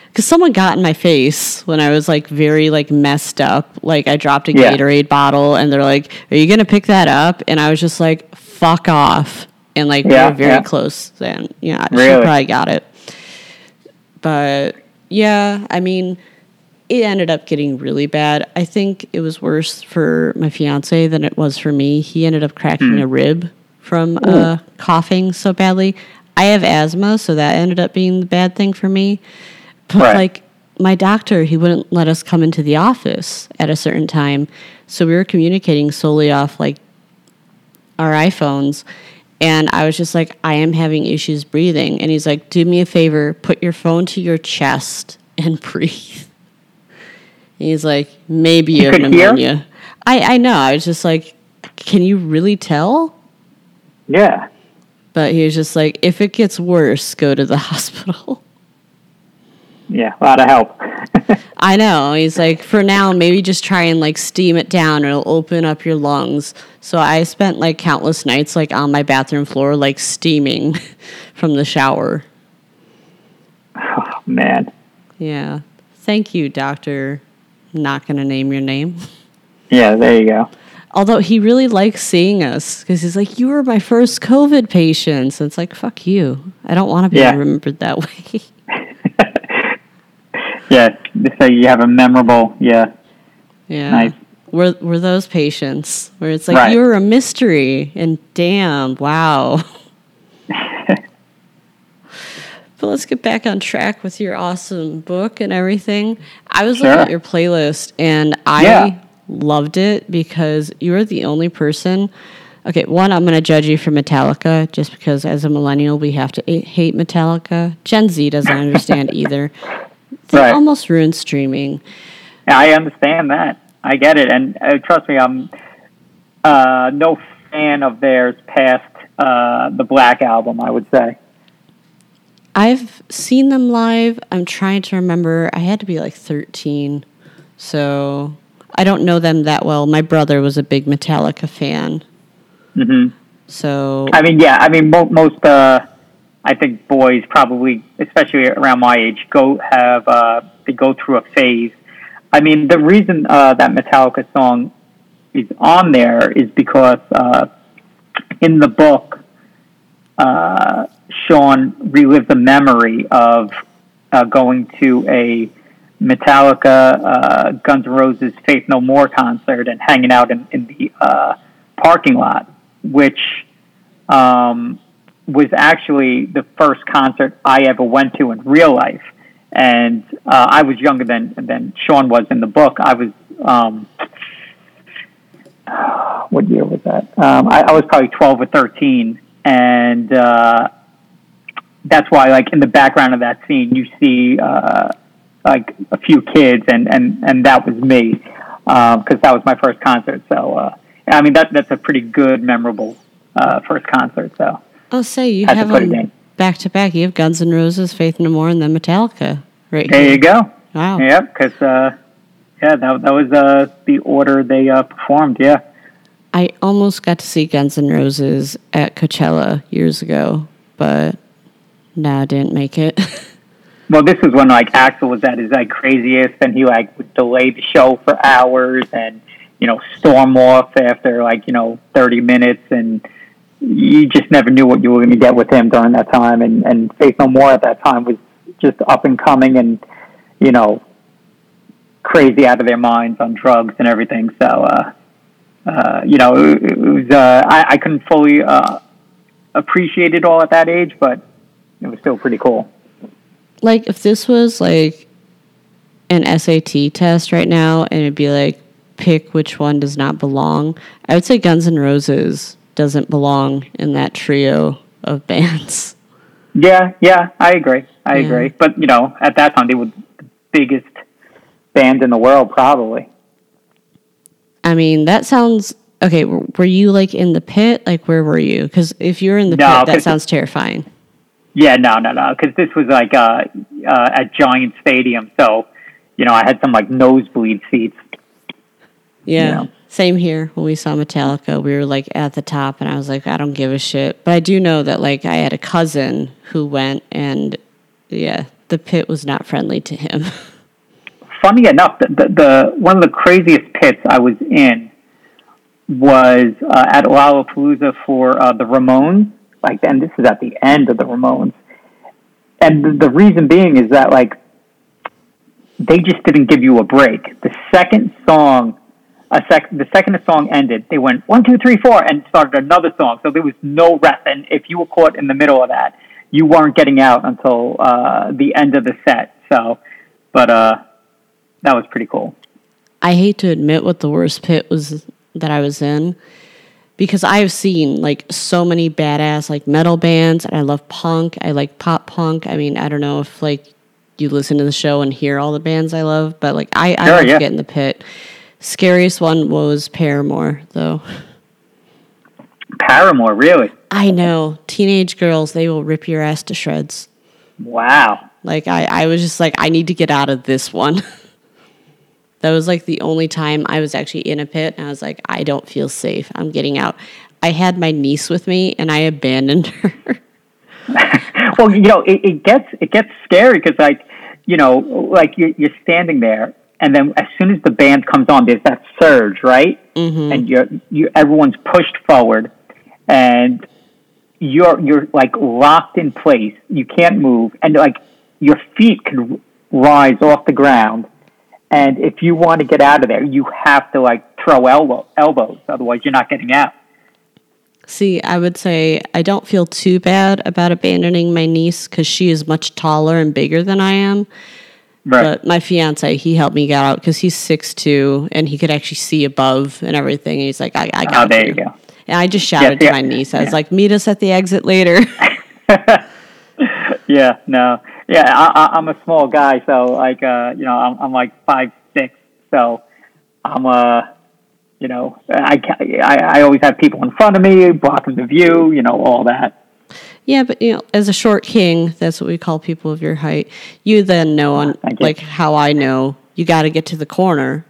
Because someone got in my face when I was like very like messed up. Like I dropped a Yeah. Gatorade bottle and they're like, Are you going to pick that up? And I was just like, Fuck off. And like Yeah, we were very yeah. close then. Yeah, she probably got it. But yeah, I mean, it ended up getting really bad. I think it was worse for my fiance than it was for me. He ended up cracking a rib from uh, coughing so badly. I have asthma, so that ended up being the bad thing for me. But Right. like my doctor, he wouldn't let us come into the office at a certain time. So we were communicating solely off like our iPhones. And I was just like, I am having issues breathing. And he's like, do me a favor, put your phone to your chest and breathe. And he's like, maybe you, have hear? pneumonia. I, I know. I was just like, can you really tell? Yeah. But he was just like, if it gets worse, go to the hospital. Yeah. A lot of help. I know. He's like, for now, maybe just try and like steam it down. It'll open up your lungs. So I spent like countless nights like on my bathroom floor, like steaming from the shower. oh, man. Yeah. Thank you, doctor. Not going to name your name. Yeah. There you go. Although he really likes seeing us because he's like, you were my first COVID patient. So it's like, fuck you. I don't want to be Yeah. remembered that way. Yeah. So you have a memorable. Yeah. yeah. Nice. We're, we're those patients where it's like, Right. you were a mystery. And damn, wow. But let's get back on track with your awesome book and everything. I was looking at your playlist and I Yeah. loved it because you are the only person. Okay, one, I'm going to judge you for Metallica just because as a millennial, we have to hate Metallica. Gen Z doesn't understand either. They Right. almost ruined streaming. I understand that. I get it, and uh, trust me, I'm uh, no fan of theirs past uh, the Black album. I would say. I've seen them live. I'm trying to remember. I had to be like 13. So I don't know them that well. My brother was a big Metallica fan. Mm-hmm. So I mean, yeah. I mean, mo- most. Uh, I think boys probably, especially around my age, go have uh, they go through a phase. I mean, the reason uh, that Metallica song is on there is because uh, in the book, uh, Sean relived the memory of uh, going to a Metallica, uh, Guns N' Roses, Faith No More concert and hanging out in, in the uh, parking lot, which um, was actually the first concert I ever went to in real life. And uh, I was younger than than Sean was in the book. I was um, what year was that? Um, I, I was probably twelve or thirteen, and uh, that's why, like in the background of that scene, you see uh, like a few kids, and and and that was me because that was my first concert. So uh, I mean, that that's a pretty good, memorable uh, first concert. So I'll say you have them back to back. You have Guns N' Roses, Faith No More, and then Metallica. Right there here. you go. Wow. Yeah, because uh, yeah, that that was uh, the order they uh, performed. Yeah. I almost got to see Guns N' Roses at Coachella years ago, but no, didn't make it. Well, this is when like Axl was at his like craziest, and he like would delay the show for hours, and you know storm off after like you know thirty minutes, and you just never knew what you were going to get with him during that time. And and Faith No More at that time was just up and coming, and you know crazy out of their minds on drugs and everything. So uh, uh, you know it, it was uh, I, I couldn't fully uh, appreciate it all at that age, but it was still pretty cool. like if this was like an SAT test right now and it'd be like pick which one does not belong, I would say Guns N' Roses doesn't belong in that trio of bands. Yeah, yeah, I agree. I Yeah. agree. But you know, at that time, they were the biggest band in the world, probably. I mean, that sounds okay. Were you like in the pit? Like, where were you? Because if you're in the No, pit, that sounds terrifying. Yeah, no, no, no, because this was like uh, uh, at Giant Stadium, so you know, I had some like nosebleed seats. Yeah. You know? Same here. When we saw Metallica, we were like at the top, and I was like, I don't give a shit. But I do know that like I had a cousin who went, and yeah, the pit was not friendly to him. Funny enough, the, the, the one of the craziest pits I was in was uh, at Lollapalooza for uh, the Ramones. Like, and this is at the end of the Ramones, and the, the reason being is that like they just didn't give you a break. The second song, sec, the second the song ended, they went one, two, three, four, and started another song. So there was no rest. And if you were caught in the middle of that, you weren't getting out until uh, the end of the set. So, but uh, that was pretty cool. I hate to admit what the worst pit was that I was in because I have seen like so many badass like metal bands and I love punk. I like pop punk. I mean, I don't know if like you listen to the show and hear all the bands I love, but like I, I Sure, love yeah. to get in the pit. Scariest one was Paramore though. Paramore, really? I know teenage girls they will rip your ass to shreds. Wow. Like I, I was just like I need to get out of this one. that was like the only time I was actually in a pit and I was like I don't feel safe. I'm getting out. I had my niece with me and I abandoned her. well, you know, it, it gets it gets scary because, like, you know, like you're, you're standing there, and then as soon as the band comes on, there's that surge, right? Mm-hmm. And you're you everyone's pushed forward, and you're you're like locked in place. You can't move, and like your feet can rise off the ground. And if you want to get out of there, you have to like throw elbow, elbows, otherwise you're not getting out. See, I would say I don't feel too bad about abandoning my niece because she is much taller and bigger than I am. Right. But my fiance, he helped me get out because he's six two and he could actually see above and everything. And he's like, I, I got oh, there you. you go. And I just shouted to my niece. I was yeah. like, meet us at the exit later. Yeah, no, yeah, I, I, I'm a small guy, so like, uh, you know, I'm, I'm like five six, so I'm uh, you know, I, I I always have people in front of me blocking the view, you know, all that. Yeah, but you know, as a short king, that's what we call people of your height. You then know on like how I know you got to get to the corner,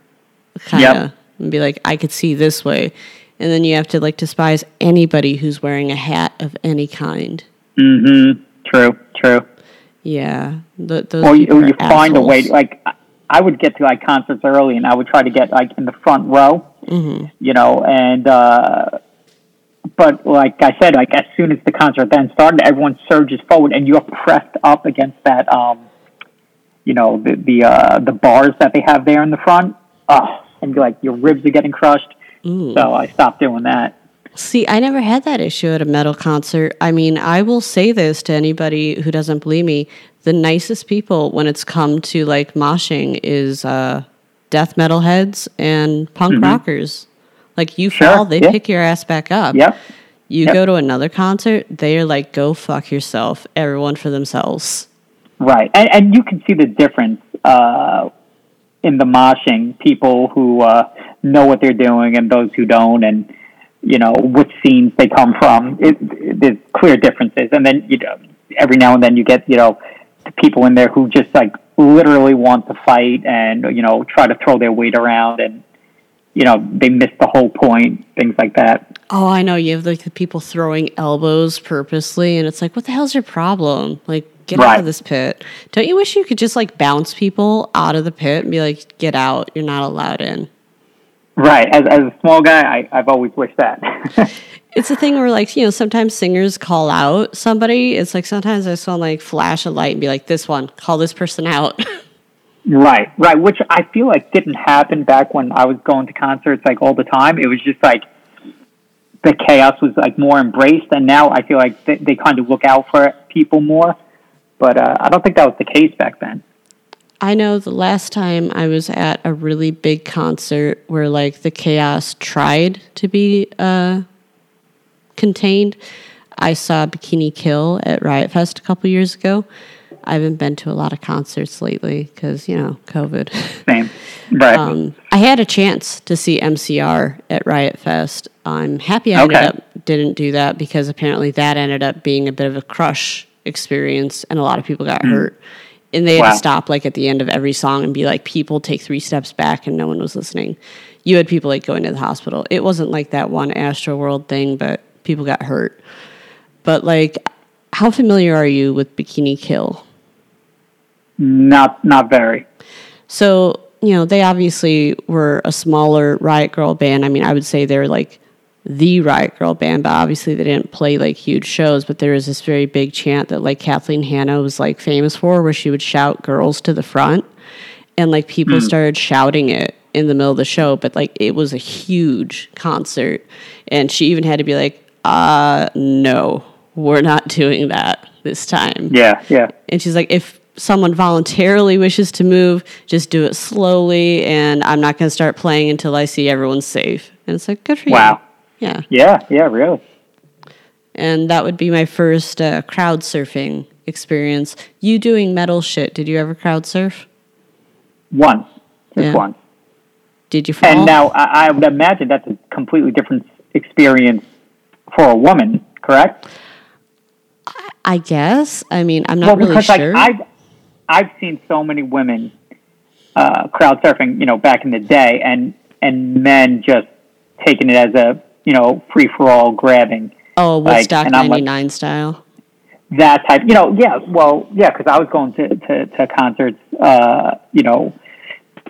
kind of, Yep. and be like, I could see this way, and then you have to like despise anybody who's wearing a hat of any kind. Mm-hmm. True. True. Yeah, th- those Or you, you find a way. assholes. Like, I- I would get to like concerts early, and I would try to get like in the front row. Mm-hmm. You know, and uh, but like I said, like as soon as the concert then started, everyone surges forward, and you're pressed up against that. Um, you know, the the uh, the bars that they have there in the front. Oh, and you're like your ribs are getting crushed. So I stopped doing that. See, I never had that issue at a metal concert. I mean, I will say this to anybody who doesn't believe me: the nicest people when it's come to like moshing is uh, death metal heads and punk rockers. Like you. Sure, fall, they yeah. pick your ass back up. Yep. You Yep. go to another concert, they are like, "Go fuck yourself." Everyone for themselves. Right, and and you can see the difference uh, in the moshing. People who uh, know what they're doing and those who don't, and you know which scenes they come from. It, it, there's clear differences, and then you know every now and then you get you know people in there who just like literally want to fight and you know try to throw their weight around, and you know they missed the whole point. Things like that. Oh, I know. You have like the people throwing elbows purposely, and it's like, what the hell's your problem? Like, get out of this pit. Don't you wish you could just like bounce people out of the pit and be like, get out? You're not allowed in. Right, as as a small guy, I, I've always wished that. It's a thing where like you know sometimes singers call out somebody. It's like sometimes I saw like flash a light and be like, this one, call this person out. Right, right. Which I feel like didn't happen back when I was going to concerts like all the time. It was just like the chaos was like more embraced, and now I feel like they, they kind of look out for people more. But uh, I don't think that was the case back then. I know the last time I was at a really big concert where like the chaos tried to be uh, contained. I saw Bikini Kill at Riot Fest a couple years ago. I haven't been to a lot of concerts lately because you know COVID. Same, right? Um, I had a chance to see MCR at Riot Fest. I'm happy I ended up didn't do that because apparently that ended up being a bit of a crush experience and a lot of people got hurt. And they had Wow. to stop like at the end of every song and be like, people take three steps back and no one was listening. you had people like going to the hospital. It wasn't like that one Astroworld thing, but people got hurt. But like, how familiar are you with Bikini Kill? Not not very. So you know they obviously were a smaller Riot grrrl band. I mean, I would say they're like the Riot grrrl band, but obviously they didn't play like huge shows. But there was this very big chant that like Kathleen Hanna was like famous for, where she would shout "girls to the front," and like people mm. started shouting it in the middle of the show. But like it was a huge concert, and she even had to be like, "Uh, no, we're not doing that this time." Yeah, yeah. And she's like, if someone voluntarily wishes to move, just do it slowly, and I'm not going to start playing until I see everyone's safe. And it's like, good for wow. you. Wow. Yeah. Yeah, yeah, really. And that would be my first uh, crowd surfing experience. You doing metal shit, did you ever crowd surf? Once. Just yeah. once. Did you fall? And now I, I would imagine that's a completely different experience for a woman, correct? I guess. I mean, I'm not well, really sure. Like, I've, I've seen so many women uh, crowd surfing, you know, back in the day, and and men just taking it as a you know, free for all grabbing. Oh, Woodstock like, '99 like, style. That type, you know, yeah, well, yeah, because I was going to to, to concerts, uh, you know,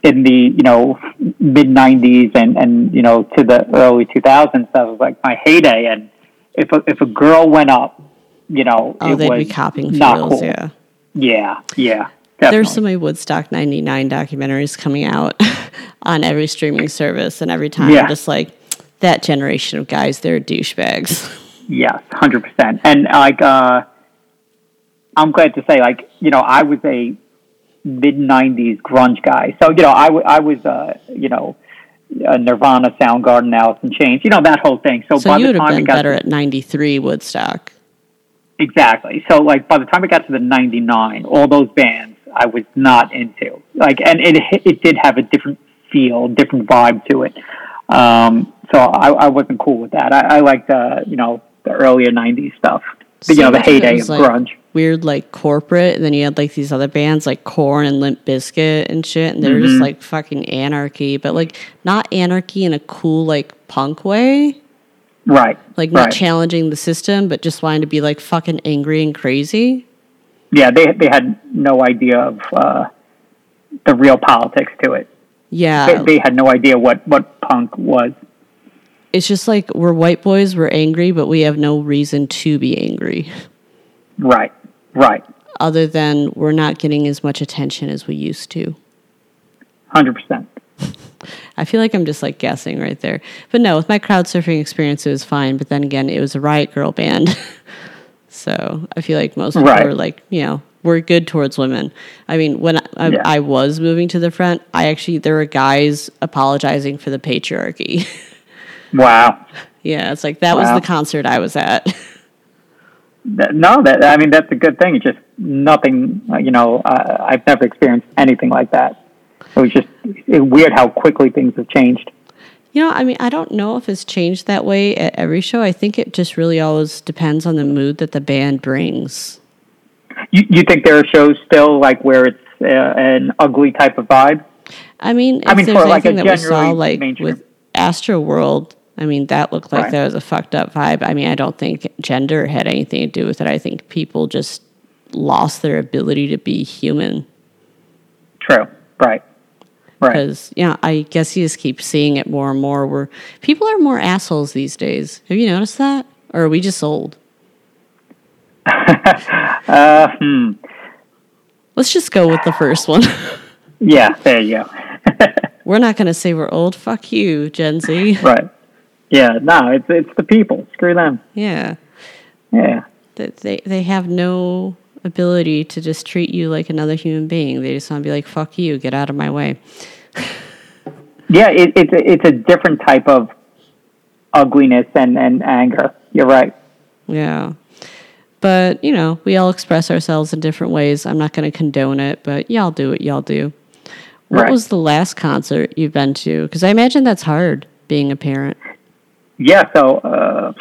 in the you know mid '90s and and you know to the early 2000s. That was like my heyday, and if a, if a girl went up, you know, oh, they'd be copping feels, cool. yeah, yeah, yeah. Definitely. There's so many Woodstock 99 documentaries coming out on every streaming service, and every time yeah. I'm just like, that generation of guys, they're douchebags. Yes, hundred percent. And like, uh, I'm glad to say, like, you know, I was a mid '90s grunge guy, so you know, I, w- I was, uh, you know, Nirvana, Soundgarden, Alice in Chains, you know, that whole thing. So, so by you would have been better to, at '93 Woodstock. Exactly. So, like, by the time it got to the '99, all those bands I was not into. Like, and it it did have a different feel, different vibe to it. Um, so I, I wasn't cool with that. I, I liked uh, you know the earlier '90s stuff. So you know the heyday of like grunge. Weird like corporate, and then you had like these other bands like Korn and Limp Bizkit and shit, and they were mm-hmm. just like fucking anarchy, but like not anarchy in a cool like punk way. Right. Like not right. challenging the system, but just wanting to be like fucking angry and crazy. Yeah, they they had no idea of uh, the real politics to it. Yeah, they, they, had no idea what what punk was. It's just like we're white boys, we're angry, but we have no reason to be angry. Right, right. Other than we're not getting as much attention as we used to. Hundred percent. I feel like I'm just like guessing right there. But no, with my crowd surfing experience, it was fine. But then again, it was a Riot grrrl band. so I feel like most people right. are like, you know, we're good towards women. I mean, when I, yeah. I, was moving to the front, I actually there were guys apologizing for the patriarchy. Wow. yeah, it's like that wow. was the concert I was at. no, that I mean that's a good thing. It's just nothing. You know, uh, I've never experienced anything like that. It was just weird how quickly things have changed. You know, I mean, I don't know if it's changed that way at every show. I think it just really always depends on the mood that the band brings. You, you think there are shows still like where it's uh, an ugly type of vibe? I mean, I mean, there's for anything like that we saw, like mainstream. with Astroworld, I mean, that looked like right. that was a fucked up vibe. I mean, I don't think gender had anything to do with it. I think people just lost their ability to be human. True. Right. Right. Because yeah, I guess you just keep seeing it more and more. Where people are more assholes these days. Have you noticed that, or are we just old? uh, hmm. Let's just go with the first one. yeah, there you go. we're not going to say we're old. Fuck you, Gen Z. Right. Yeah. No, it's it's the people. Screw them. Yeah. Yeah. That they they have no ability to just treat you like another human being. They just want to be like, "Fuck you, get out of my way." yeah, it, it's a, it's a different type of ugliness and and anger. You're right. Yeah. But, you know, we all express ourselves in different ways. I'm not going to condone it, but y'all do what y'all do. What right. was the last concert you've been to? Because I imagine that's hard being a parent. Yeah, so uh,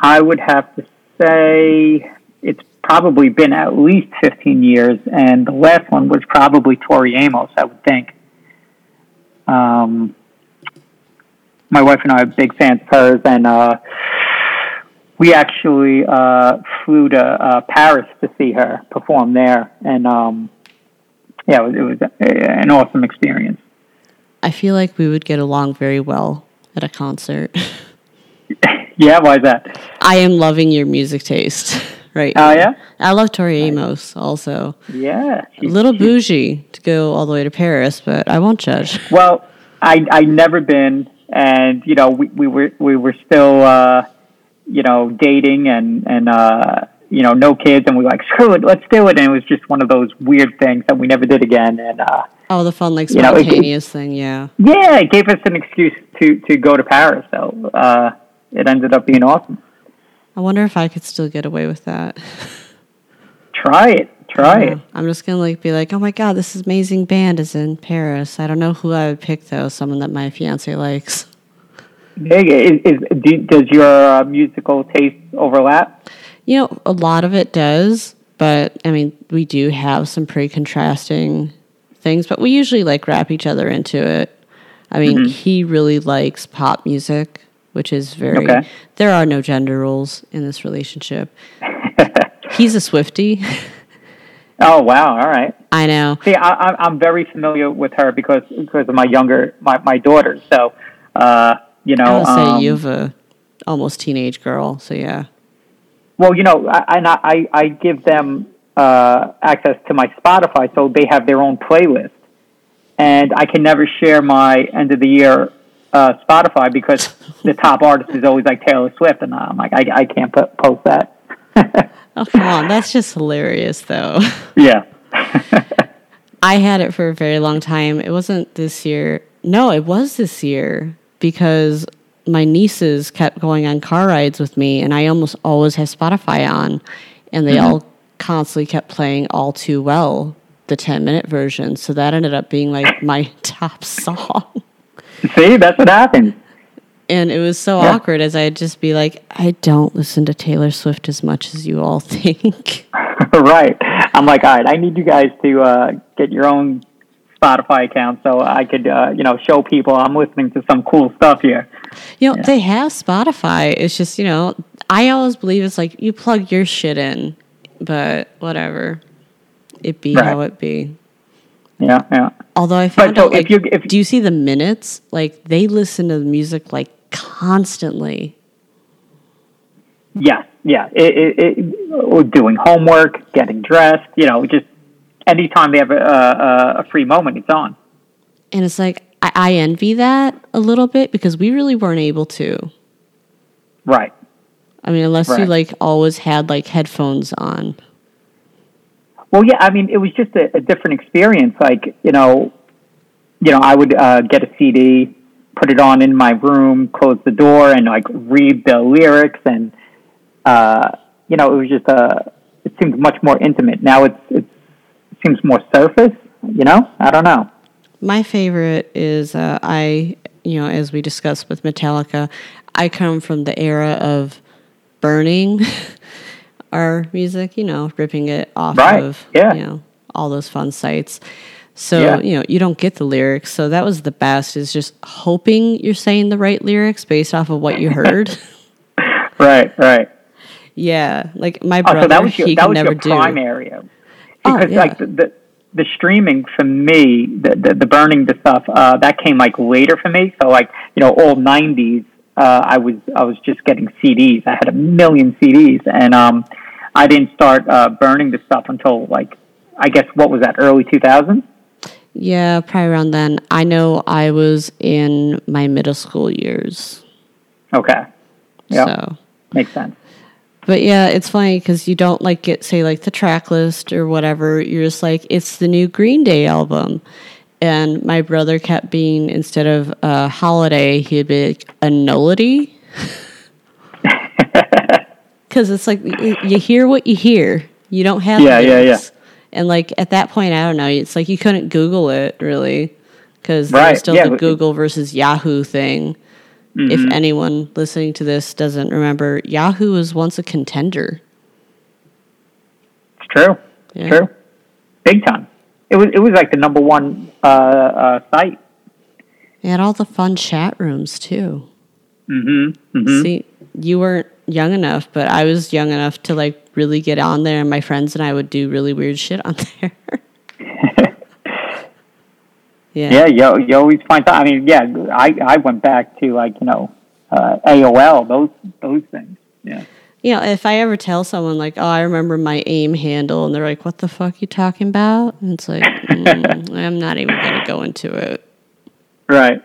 I would have to say it's probably been at least 15 years, and the last one was probably Tori Amos, I would think. Um, my wife and I are big fans of hers, and uh, we actually uh, flew to uh, Paris to see her perform there, and um, yeah, it was, it was a, an awesome experience. I feel like we would get along very well at a concert. yeah, why is that? I am loving your music taste. Right. Oh yeah. I love Tori Amos also. Yeah. A little bougie to go all the way to Paris, but I won't judge. Well, I I never been, and you know we, we were we were still uh, you know dating and and uh, you know no kids, and we were like screw it, let's do it, and it was just one of those weird things that we never did again, and. uh Oh, the fun like You know, it- spontaneous thing, yeah. Yeah, it gave us an excuse to to go to Paris, so uh, it ended up being awesome. I wonder if I could still get away with that. Try it, try it. I'm just gonna like be like, oh my god, this amazing band is in Paris. I don't know who I would pick though. Someone that my fiance likes. Is, is do, does your uh, musical taste overlap? You know, a lot of it does, but I mean, we do have some pretty contrasting things, but we usually like wrap each other into it. I mean, Mm-hmm. he really likes pop music, which is very. Okay. There are no gender roles in this relationship. He's a Swiftie. Oh wow! All right. I know. See, I, I- I'm very familiar with her because because of my younger my my daughters. So, uh, you know, I would say um, you have a almost teenage girl, so yeah. Well, you know, I, and I I give them uh, access to my Spotify, so they have their own playlist, and I can never share my end of the year uh, Spotify because the top artist is always like Taylor Swift, and I'm like, I I can't put, post that. Oh come on, that's just hilarious though. yeah. I had it for a very long time. It wasn't this year. No, it was this year because my nieces kept going on car rides with me, and I almost always have Spotify on, and they all constantly kept playing "All Too Well," the ten minute version. So that ended up being like my top song. See, that's what happens. And it was so Yeah. awkward as I'd just be like, I don't listen to Taylor Swift as much as you all think. right. I'm like, all right, I need you guys to uh, get your own Spotify account so I could, uh, you know, show people I'm listening to some cool stuff here. You know, they have Spotify. It's just, you know, I always believe it's like you plug your shit in, but whatever. It be Right. how it be. Yeah, yeah. Although I found so out, if like, you- if- do you see the minutes? Like, they listen to the music, like, constantly. Yeah, yeah. It, it, it, oh, doing homework, getting dressed, you know, just anytime they have a, a, a free moment, it's on. And it's like, I, I envy that a little bit because we really weren't able to. Right. I mean, unless you, like, always had, like, headphones on. Well, yeah. I mean, it was just a, a different experience. Like, you know, you know, I would uh, get a CD, put it on in my room, close the door, and like read the lyrics, and uh, you know, it was just uh It seems much more intimate now. It's, it's it seems more surface. You know, I don't know. My favorite is uh, I, you know, as we discussed with Metallica, I come from the era of burning our music, you know, ripping it off Right, of, yeah. you know, all those fun sites. So, Yeah. you know, you don't get the lyrics. So that was the best is just hoping you're saying the right lyrics based off of what you heard. Right, right. yeah. Like my Oh, brother, so that was your he that was never your do. prime area. Oh, Because yeah. like the, the the streaming for me, the the, the burning the stuff, uh, that came like later for me. So like you know, all '90s, uh, I was I was just getting CDs. I had a million CDs, and um, I didn't start uh, burning the stuff until like I guess what was that early 2000s. Yeah, probably around then. I know I was in my middle school years. Okay, yeah, So makes sense. But yeah, it's funny because you don't like get say like the track list or whatever. You're just like it's the new Green Day album, and my brother kept being instead of a holiday, he'd be like a nullity. Because it's like you hear what you hear. You don't have Yeah, yeah, lyrics. And like at that point, I don't know. It's like you couldn't Google it really because Right, there's still yeah, the Google versus Yahoo thing. If Mm-hmm. anyone listening to this doesn't remember, Yahoo was once a contender. It's true. Yeah. True. Big time. It was it was like the number one uh, uh, site. They had all the fun chat rooms too. Mm-hmm. mm-hmm. See, you weren't young enough, but I was young enough to like really get on there, and my friends and I would do really weird shit on there. yeah. Yeah, you, you always find that. I mean, yeah, I, I went back to like, you know, uh, AOL, those those things. Yeah. You know, if I ever tell someone like, "Oh, I remember my AIM handle," and they're like, "What the fuck you talking about?" And it's like, mm, I'm not even gonna go into it. Right.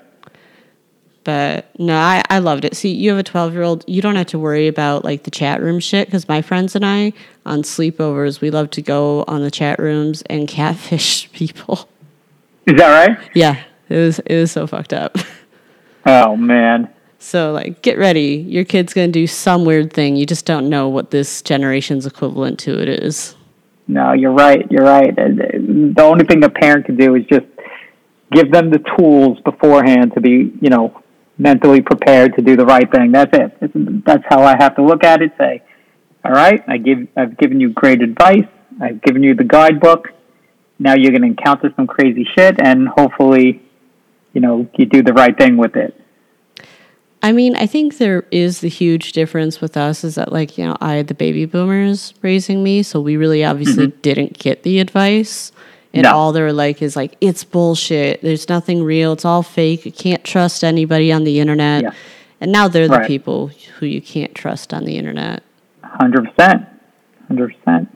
But no, I, I loved it. See, you have a 12 year old, you don't have to worry about like the chat room shit because my friends and I on sleepovers, we love to go on the chat rooms and catfish people. Is that right? Yeah, it was it was so fucked up. Oh man. So like get ready. Your kid's gonna do some weird thing. You just don't know what this generation's equivalent to it is. No, you're right. You're right. Uh, the only thing a parent can do is just give them the tools beforehand to be, you know, mentally prepared to do the right thing. That's it. That's how I have to look at it. Say, all right, I give, I've given you great advice. I've given you the guidebook. Now you're going to encounter some crazy shit, and hopefully, you know, you do the right thing with it. I mean, I think there is the huge difference with us is that, like, you know, I had the baby boomers raising me, so we really obviously mm-hmm. didn't get the advice and no. all they're like is like it's bullshit. There's nothing real. It's all fake. You can't trust anybody on the internet. Yeah. and now they're the right. people who you can't trust on the internet. 100% 100%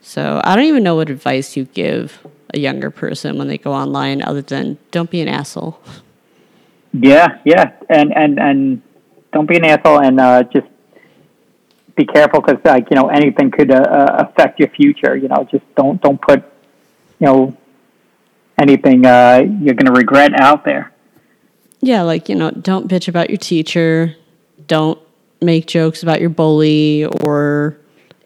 so i don't even know what advice you give a younger person when they go online other than don't be an asshole. Yeah yeah. And and and don't be an asshole and uh, just be careful because like you know anything could uh, uh, affect your future you know. Just don't don't put you know anything uh, you're going to regret out there. Yeah, like you know, don't bitch about your teacher. Don't make jokes about your bully or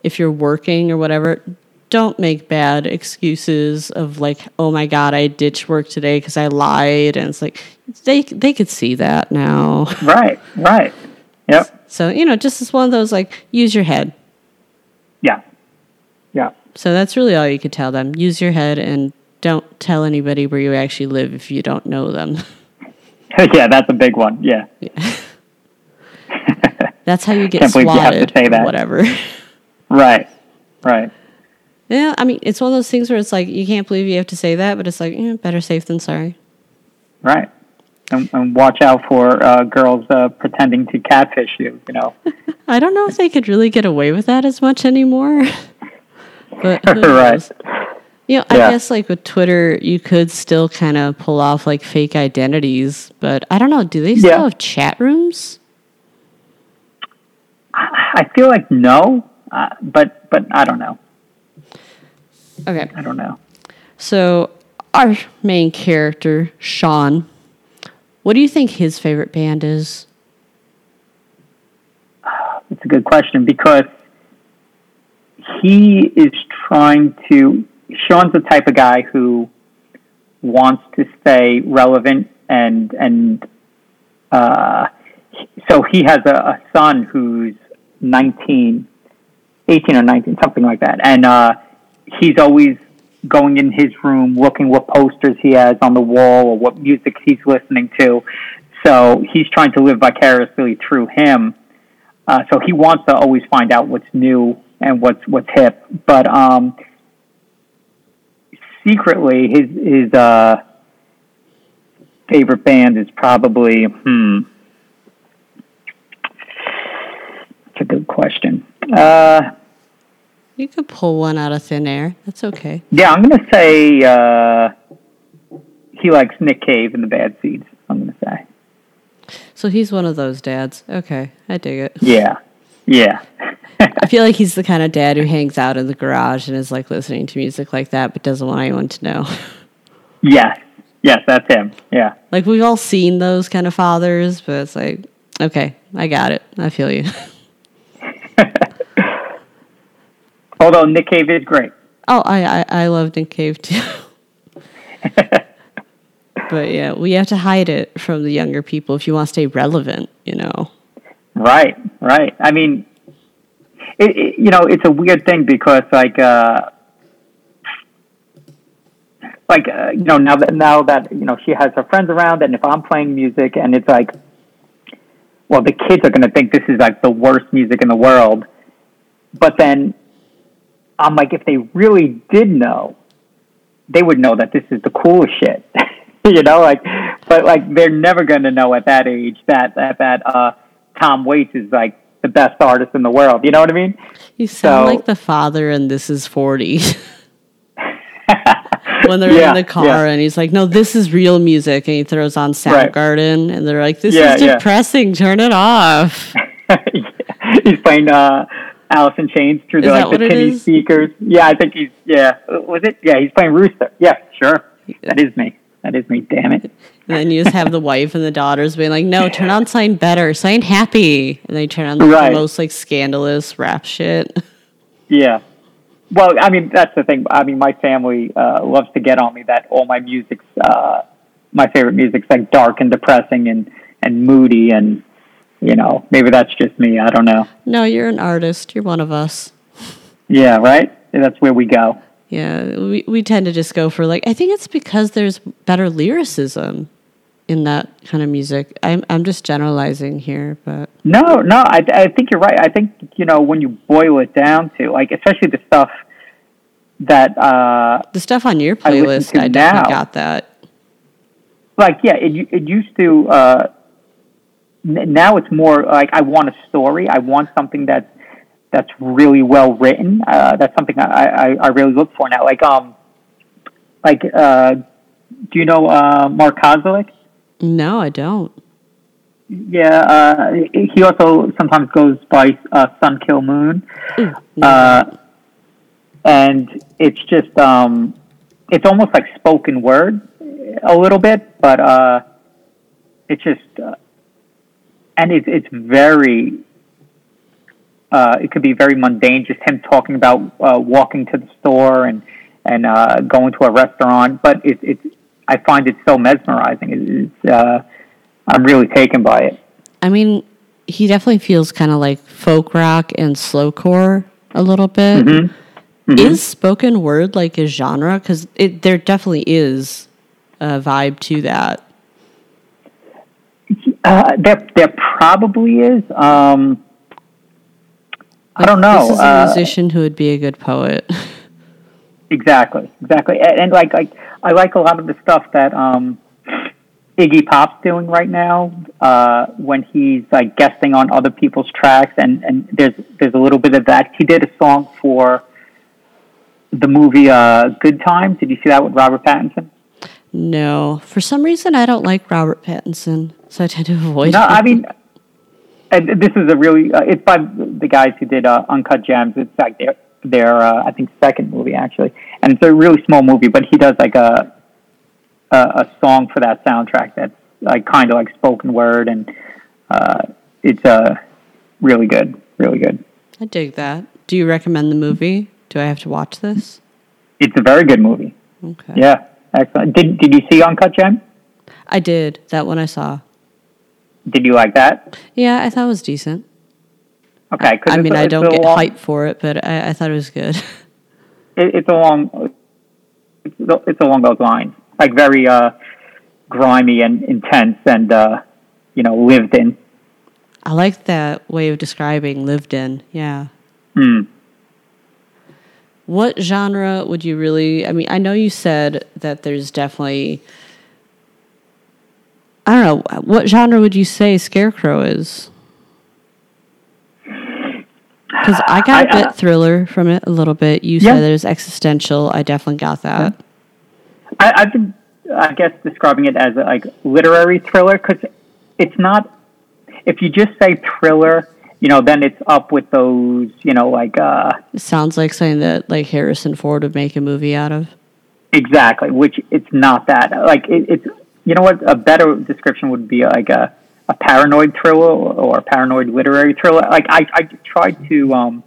if you're working or whatever. Don't make bad excuses of like, oh my god, I ditched work today because I lied, and it's like they they could see that now. Right, right, yep. So you know, just as one of those like, use your head. Yeah, yeah. So that's really all you could tell them. Use your head and don't tell anybody where you actually live if you don't know them. yeah, that's a big one. Yeah. yeah. that's how you get Can't swatted. You have to say that. Whatever. Right. Right. Yeah, I mean, it's one of those things where it's like you can't believe you have to say that, but it's like eh, better safe than sorry. Right. And, and watch out for uh, girls uh, pretending to catfish you. You know. I don't know if they could really get away with that as much anymore. But right. You know, I yeah. guess like with Twitter, you could still kind of pull off like fake identities, but I don't know. Do they still yeah. have chat rooms? I feel like no, uh, but but I don't know. Okay, I don't know. So our main character, Sean, what do you think his favorite band is? It's a good question because he is trying to. Sean's the type of guy who wants to stay relevant and and uh, so he has a, a, son who's 19, 18 or 19, something like that. And uh, he's always going in his room looking what posters he has on the wall or what music he's listening to. So he's trying to live vicariously through him. Uh, so he wants to always find out what's new and what's what's hip. But um, secretly, his his uh, favorite band is probably hmm. That's a good question. Uh, you could pull one out of thin air. That's okay. Yeah, I'm gonna say uh, he likes Nick Cave and the Bad Seeds. I'm gonna say. So he's one of those dads. Okay, I dig it. Yeah, yeah. I feel like he's the kind of dad who hangs out in the garage and is like listening to music like that, but doesn't want anyone to know. Yes, yes, that's him. Yeah. Like we've all seen those kind of fathers, but it's like, okay, I got it. I feel you. Although Nick Cave is great. Oh, I I, I love Nick Cave too. but yeah, we have to hide it from the younger people if you want to stay relevant, you know. Right, right. I mean, it, it, you know, it's a weird thing because like uh, like uh, you know now that now that you know she has her friends around, and if I'm playing music, and it's like, well, the kids are gonna think this is like the worst music in the world, but then I'm like, if they really did know, they would know that this is the coolest shit. you know, like, but like they're never gonna know at that age that that that uh, Tom Waits is like the best artist in the world. You know what I mean? You sound so, like the father, and this is forty. when they're yeah, in the car yeah. and he's like, "No, this is real music," and he throws on Soundgarden, right. and they're like, "This yeah, is depressing. Turn it off." he's playing uh, Alice in Chains through the, like the tinny speakers. Yeah, I think he's yeah. Was it? Yeah, he's playing Rooster. Yeah, sure. That is me. That is me. Damn it. And then you just have the wife and the daughters being like, "No, turn on sign better, sign happy," and they turn on the, right. the most like scandalous rap shit. Yeah, well, I mean, that's the thing. I mean, my family uh, loves to get on me that all my music's, uh, my favorite music's like dark and depressing and, and moody. And, you know, maybe that's just me. I don't know. No, you're an artist. You're one of us. Yeah, right? That's where we go. Yeah, we, we tend to just go for like, I think it's because there's better lyricism in that kind of music. I'm I'm just generalizing here, but no, no, I I think you're right. I think you know when you boil it down to like, especially the stuff that uh, the stuff on your playlist, I, I definitely got that. Like, yeah, it it used to. Uh, now it's more like I want a story. I want something that's that's really well written. Uh, that's something I, I, I really look for now. Like um, like uh, do you know uh, Mark Kozelek? No, I don't. Yeah, uh, he also sometimes goes by uh, Sun Kil Moon, mm, uh, and it's just um, it's almost like spoken word a little bit, but uh, it's just uh, and it's it's very uh, it could be very mundane, just him talking about uh, walking to the store and and uh, going to a restaurant, but it, it's I find it so mesmerizing. It's, uh, I'm really taken by it. I mean, he definitely feels kind of like folk rock and slowcore a little bit. Mm-hmm. Mm-hmm. Is spoken word like a genre? Because there definitely is a vibe to that. Uh, there, there probably is. Um, I don't know. This is a uh, musician who would be a good poet. Exactly, exactly, and, and, like like I like a lot of the stuff that um, Iggy Pop's doing right now uh, when he's like guesting on other people's tracks, and and there's there's a little bit of that. He did a song for the movie uh, Good Times. Did you see that with Robert Pattinson? No, for some reason I don't like Robert Pattinson, so I tend to avoid. No, him. I mean, And this is a really uh, it's by the guys who did uh, Uncut Gems. It's like they're their uh, I think second movie actually, and it's a really small movie, but he does like a a, a song for that soundtrack that's like kind of like spoken word, and uh, it's uh, really good, really good. I dig that. Do you recommend the movie? Do I have to watch this? It's a very good movie. Okay. Yeah, excellent. Did Did you see Uncut Gem? I did. That one I saw. Did you like that? Yeah, I thought it was decent. Okay. I, I mean, I don't get long, hype for it, but I, I thought it was good. It, it's along, it's, it's along those lines, like very uh, grimy and intense, and uh, you know, lived in. I like that way of describing lived in. Yeah. Hmm. What genre would you really? I mean, I know you said that there's definitely. I don't know. What genre would you say Scarecrow is? Because I got a bit uh, thriller from it a little bit. You yeah. said it was existential. I definitely got that. I, I've been, I guess, describing it as a, like literary thriller because it's not. If you just say thriller, you know, then it's up with those, you know, like. Uh, it sounds like something that like Harrison Ford would make a movie out of. Exactly, which it's not that. Like it, it's, you know what? A better description would be like a a paranoid thriller or a paranoid literary thriller. Like I, I tried to, um,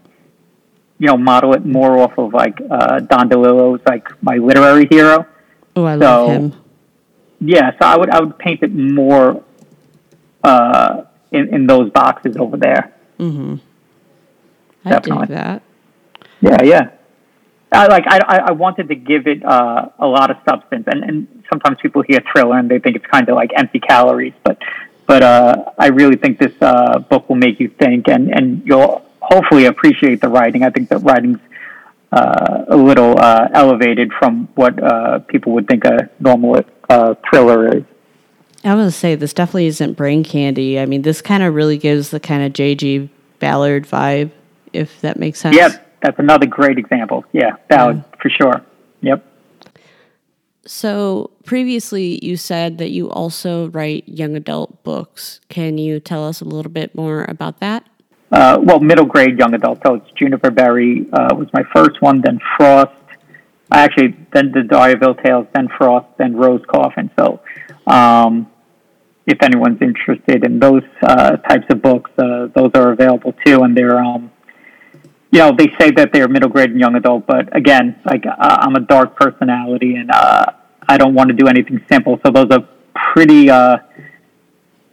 you know, model it more off of like uh, Don DeLillo's like my literary hero. Oh, I so, love him. Yeah, so I would I would paint it more uh, in in those boxes over there. Mm-hmm. I Definitely. dig that. Yeah, yeah. I, like I, I wanted to give it uh, a lot of substance, and, and sometimes people hear thriller and they think it's kind of like empty calories, but but uh, I really think this uh, book will make you think, and and you'll hopefully appreciate the writing. I think the writing's uh, a little uh, elevated from what uh, people would think a normal uh, thriller is. I was to say this definitely isn't brain candy. I mean, this kind of really gives the kind of J.G. Ballard vibe, if that makes sense. Yep, that's another great example. Yeah, Ballard yeah. for sure. Yep. So previously, you said that you also write young adult books. Can you tell us a little bit more about that? uh, well, middle grade young adult. So it's Juniper Berry uh, was my first one, then Frost. I Actually, then the Dyerville Tales, then Frost, then Rose Coffin. So, um, if anyone's interested in those uh, types of books, uh, those are available too, and they're, um, you know, they say that they're middle grade and young adult, but again, like uh, I'm a dark personality, and uh, I don't want to do anything simple. So those are pretty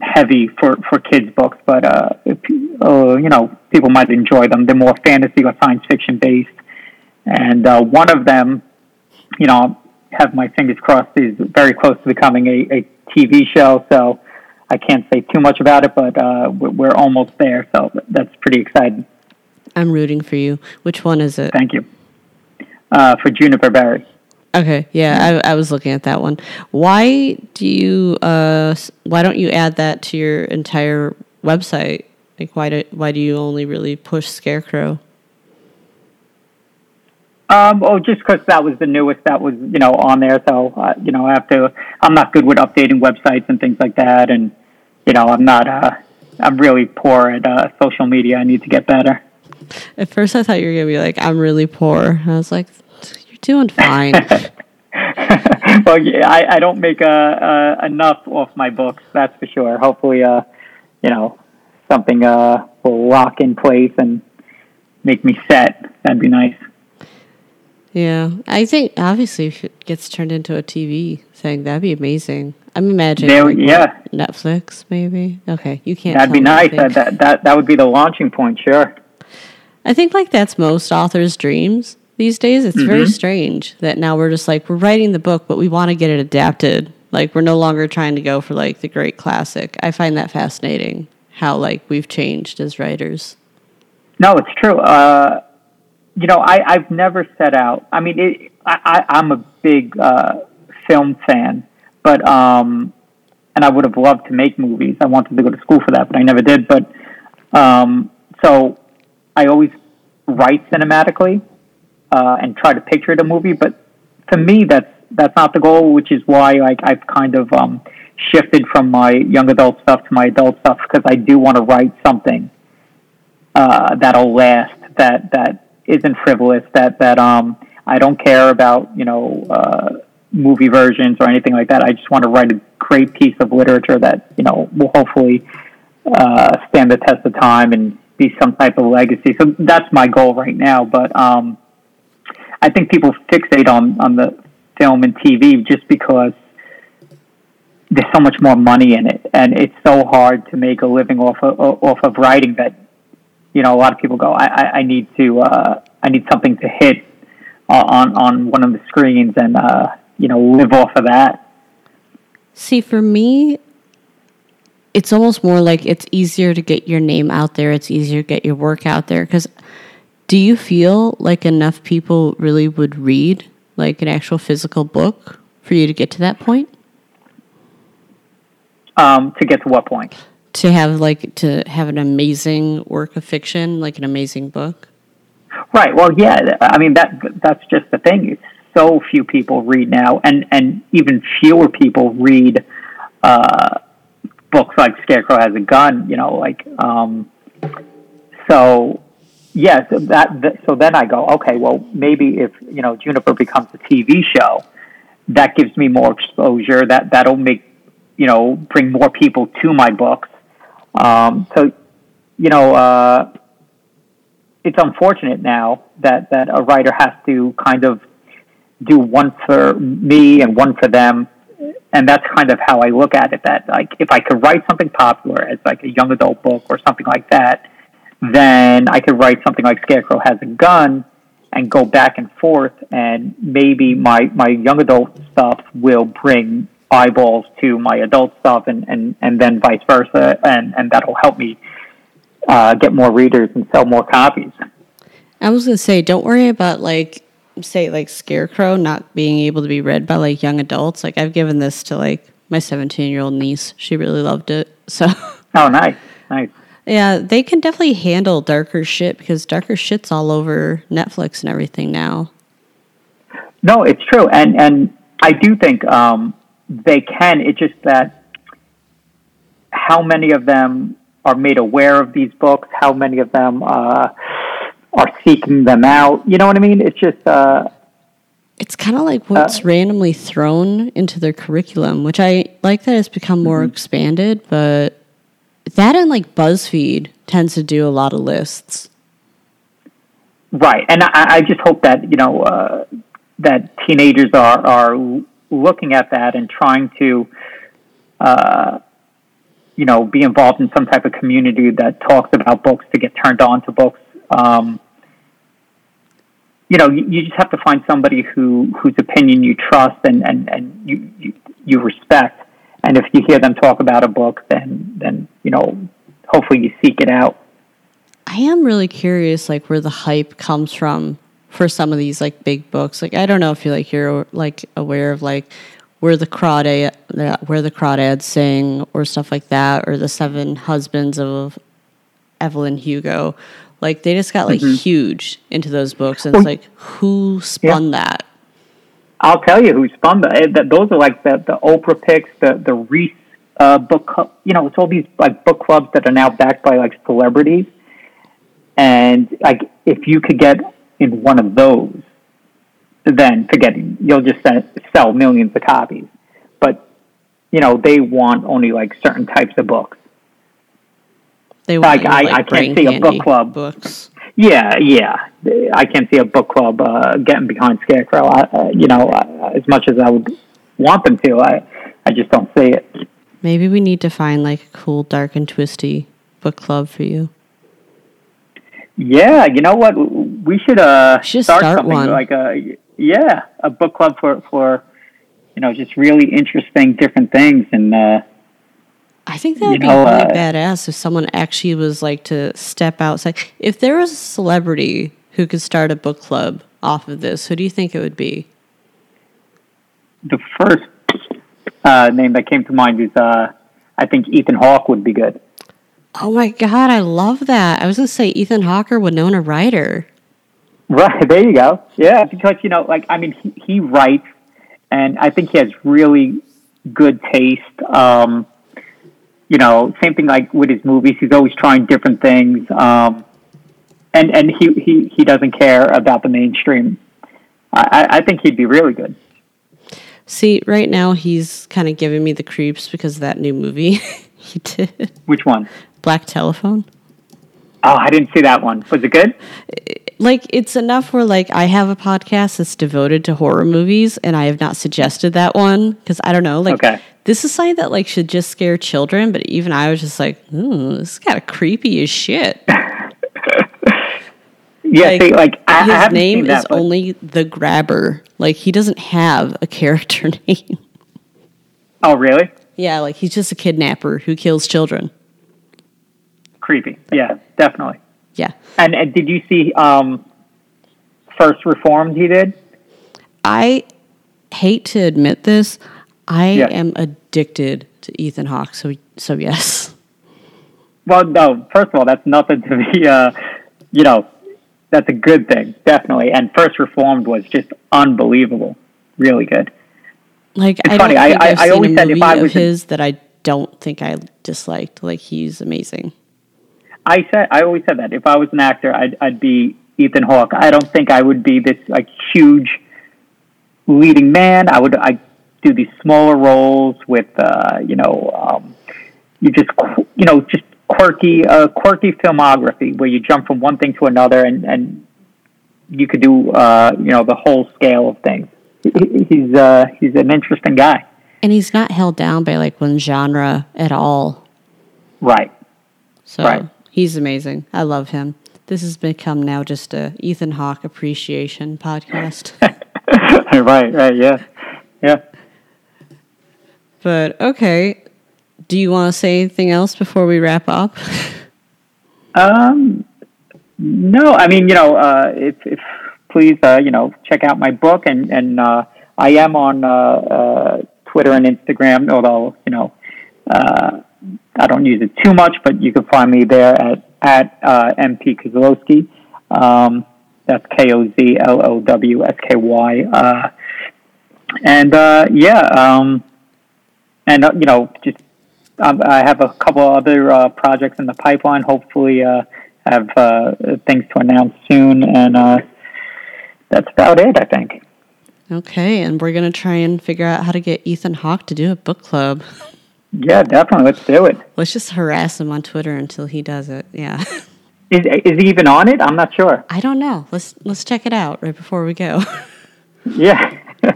heavy for for kids books, but uh, if, uh, you know people might enjoy them. They're more fantasy or science fiction based, and uh, one of them, you know, have my fingers crossed, is very close to becoming a, a TV show. So I can't say too much about it, but uh, we're almost there. So that's pretty exciting. I'm rooting for you. Which one is it? Thank you. Uh, for Juniper Berry. Okay, yeah, I, I, was looking at that one. Why do you? Uh, why don't you add that to your entire website? Like, why do why do you only really push Scarecrow? Um, oh, just because that was the newest that was you know on there. So uh, you know, I have to. I'm not good with updating websites and things like that, and you know, I'm not. Uh, I'm really poor at uh, social media. I need to get better. At first, I thought you were gonna be like, "I'm really poor." I was like, doing fine. well, yeah, I, I don't make uh, uh, enough off my books, that's for sure. Hopefully, uh, you know, something uh, will lock in place and make me set. That'd be nice. Yeah, I think obviously if it gets turned into a TV thing, that'd be amazing. I'm imagining, there, like, yeah, Netflix maybe. Okay, you can't. That'd be nice. That, that that that would be the launching point. Sure. I think like that's most authors' dreams these days. It's mm-hmm. very strange that now we're just like we're writing the book, but we want to get it adapted. Like we're no longer trying to go for like the great classic. I find that fascinating how like we've changed as writers. No, it's true. Uh, you know, I, I've never set out. I mean, it, I, I, am a big uh, film fan, but um, and I would have loved to make movies. I wanted to go to school for that, but I never did. But um, so I always write cinematically uh, and try to picture it a movie. But to me, that's that's not the goal, which is why like I've kind of um, shifted from my young adult stuff to my adult stuff because I do want to write something uh, that'll last, that that isn't frivolous, that that um I don't care about you know uh, movie versions or anything like that. I just want to write a great piece of literature that you know will hopefully uh, stand the test of time and be some type of legacy. So that's my goal right now. But um, I think people fixate on on the film and TV just because there's so much more money in it, and it's so hard to make a living off of, off of writing that you know a lot of people go, I, I, I need to uh, I need something to hit on on one of the screens and uh, you know live off of that. See, for me, it's almost more like it's easier to get your name out there. It's easier to get your work out there because do you feel like enough people really would read like an actual physical book for you to get to that point? Um, to get to what point? To have like to have an amazing work of fiction, like an amazing book. Right. Well, yeah. I mean that that's just the thing. So few people read now, and and even fewer people read uh, books like Scarecrow Has a Gun. You know, like um, so yes, that, that, so then I go, okay, well, maybe if you know Juniper becomes a TV show, that gives me more exposure. That that'll make you know bring more people to my books. Um, so you know, uh, it's unfortunate now that that a writer has to kind of do one for me and one for them. And that's kind of how I look at it. That like, if I could write something popular as like a young adult book or something like that, then I could write something like Scarecrow has a gun, and go back and forth. And maybe my, my young adult stuff will bring eyeballs to my adult stuff and, and, and then vice versa. And, and that'll help me uh, get more readers and sell more copies. I was going to say, don't worry about like, say, like Scarecrow not being able to be read by like young adults. Like, I've given this to like my 17 year old niece. She really loved it. So, oh, nice. Nice. Yeah, they can definitely handle darker shit because darker shit's all over Netflix and everything now. No, it's true, and and I do think um, they can. It's just that how many of them are made aware of these books? How many of them uh, are seeking them out? You know what I mean? It's just. Uh, it's kind of like what's uh, randomly thrown into their curriculum, which I like that it's become more mm-hmm. expanded, but that and like BuzzFeed tends to do a lot of lists. Right, and I, I just hope that you know uh, that teenagers are are looking at that and trying to, uh, you know, be involved in some type of community that talks about books to get turned on to books. Um, you know, you, you, just have to find somebody who whose opinion you trust and and and you, you, you respect and if you hear them talk about a book, then then you know, hopefully you seek it out. I am really curious, like where the hype comes from for some of these like big books. Like I don't know if you like you're like aware of like where the crawdad where the crawdads sing or stuff like that, or the Seven Husbands of Evelyn Hugo. Like they just got like mm-hmm. huge into those books, and it's like who spun yeah. that? I'll tell you who spun the, eh, those are like the, the Oprah picks, the, the Reese uh, book club. You know, it's all these like book clubs that are now backed by like celebrities. And like, if you could get in one of those, then forget it. You'll just sell millions of copies. But you know, they want only like certain types of books. They want like, I, like I can't see a book club books. Yeah, yeah. I can't see a book club uh, getting behind Scarecrow. I, uh, you know, uh, as much as I would want them to, I, I just don't see it. Maybe we need to find like a cool, dark and twisty book club for you. Yeah, you know what? We should uh should start, start something one. like a yeah, a book club for for you know just really interesting different things and. uh I think that would be know, really uh, badass if someone actually was like to step outside. If there was a celebrity who could start a book club off of this, who do you think it would be? The first uh, name that came to mind is uh, I think Ethan Hawke would be good. Oh my god, I love that. I was gonna say Ethan Hawker Hawke or Winona Ryder. Right, there you go. Yeah, because you know, like I mean, he, he writes, and I think he has really good taste. Um, you know, same thing like with his movies. He's always trying different things, um, and and he, he he doesn't care about the mainstream. I, I think he'd be really good. See, right now he's kind of giving me the creeps because of that new movie he did. Which one? Black Telephone. Oh, I didn't see that one. Was it good? Like it's enough where like I have a podcast that's devoted to horror movies, and I have not suggested that one because I don't know. Like okay this is something that like should just scare children, but even I was just like, ooh, this is kind of creepy as shit. yeah, like, see, like I, his I name that, is only the grabber. Like he doesn't have a character name. Oh, really? Yeah, like he's just a kidnapper who kills children. Creepy. Yeah, definitely. Yeah. And, and did you see um, First Reformed? He did. I hate to admit this. I yeah. am addicted to Ethan Hawke. So so yes. Well, no. First of all, that's nothing to be. Uh, you know, that's a good thing, definitely. And First Reformed was just unbelievable, really good. Like it's I funny. I, I, I always said if I was his that I don't think I disliked. Like he's amazing. I said I always said that if I was an actor, I'd I'd be Ethan Hawke. I don't think I would be this like huge leading man. I would I do these smaller roles with, uh, you know, um, you just, you know, just quirky, uh, quirky filmography where you jump from one thing to another and, and you could do, uh, you know, the whole scale of things. He's, uh, he's an interesting guy. And he's not held down by like one genre at all. Right. So right. He's amazing. I love him. This has become now just a Ethan Hawke appreciation podcast. right, right, yeah. Yeah. but okay. Do you want to say anything else before we wrap up? Um, no, I mean, you know, uh, if, if please, uh, you know, check out my book, and and uh, I am on uh, uh, Twitter and Instagram, although you know, uh, I don't use it too much, but you can find me there at at uh, MP Kozlowski. Um, that's K O Z L O W S K Y. Uh, and uh, yeah, um, and uh, you know, just um, I have a couple other uh, projects in the pipeline. Hopefully, uh, have uh, things to announce soon, and uh, that's about it. I think. Okay, and we're gonna try and figure out how to get Ethan Hawke to do a book club. Yeah, definitely. Let's do it. Let's just harass him on Twitter until he does it. Yeah. Is is he even on it? I'm not sure. I don't know. Let's let's check it out right before we go. Yeah.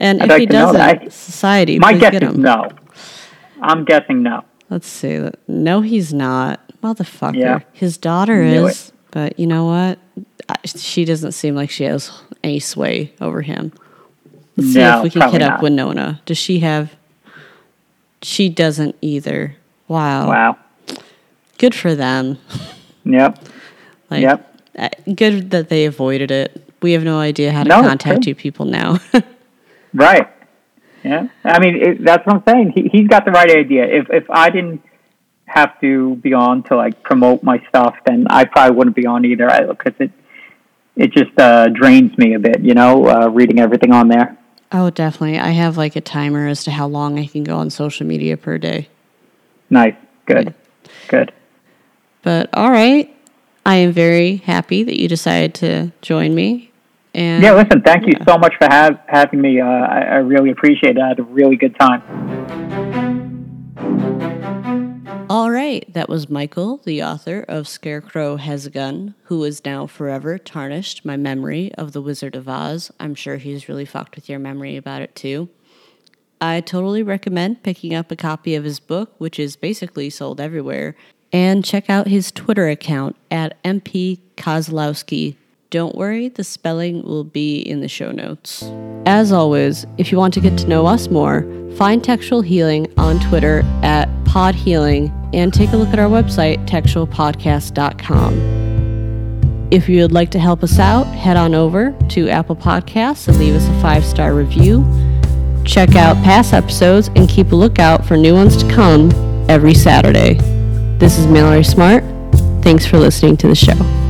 And I'd if like he doesn't, that. society, My guess get is no. I'm guessing no. Let's see. No, he's not. Motherfucker. Yeah. His daughter is, but you know what? I- She doesn't seem like she has any sway over him. Let's see if we can hit up not. Winona. Does she have? She doesn't either. Wow. Wow. Good for them. Yep. Like, Yep. uh, Good that they avoided it. We have no idea how to No, contact you people now. Right. Yeah. I mean, it, that's what I'm saying. He, he's got the right idea. If if I didn't have to be on to like promote my stuff, then I probably wouldn't be on either. Because it it just uh, drains me a bit, you know, uh, reading everything on there. Oh, definitely. I have like a timer as to how long I can go on social media per day. Nice. Good. Good. But all right, I am very happy that you decided to join me. And Yeah. Listen. Thank you so much for have, having me. Uh, I, I really appreciate it. I had a really good time. All right, that was Michael, the author of Scarecrow Has a Gun, who is now forever tarnished my memory of The Wizard of Oz. I'm sure he's really fucked with your memory about it too. I totally recommend picking up a copy of his book, which is basically sold everywhere, and check out his Twitter account at MP Kozlowski. Don't worry, the spelling will be in the show notes. As always, if you want to get to know us more, find Textual Healing on Twitter at Pod Healing and take a look at our website, textualpodcast.com. If you would like to help us out, head on over to Apple Podcasts and leave us a five star review. Check out past episodes and keep a lookout for new ones to come every Saturday. This is Mallory Smart. Thanks for listening to the show.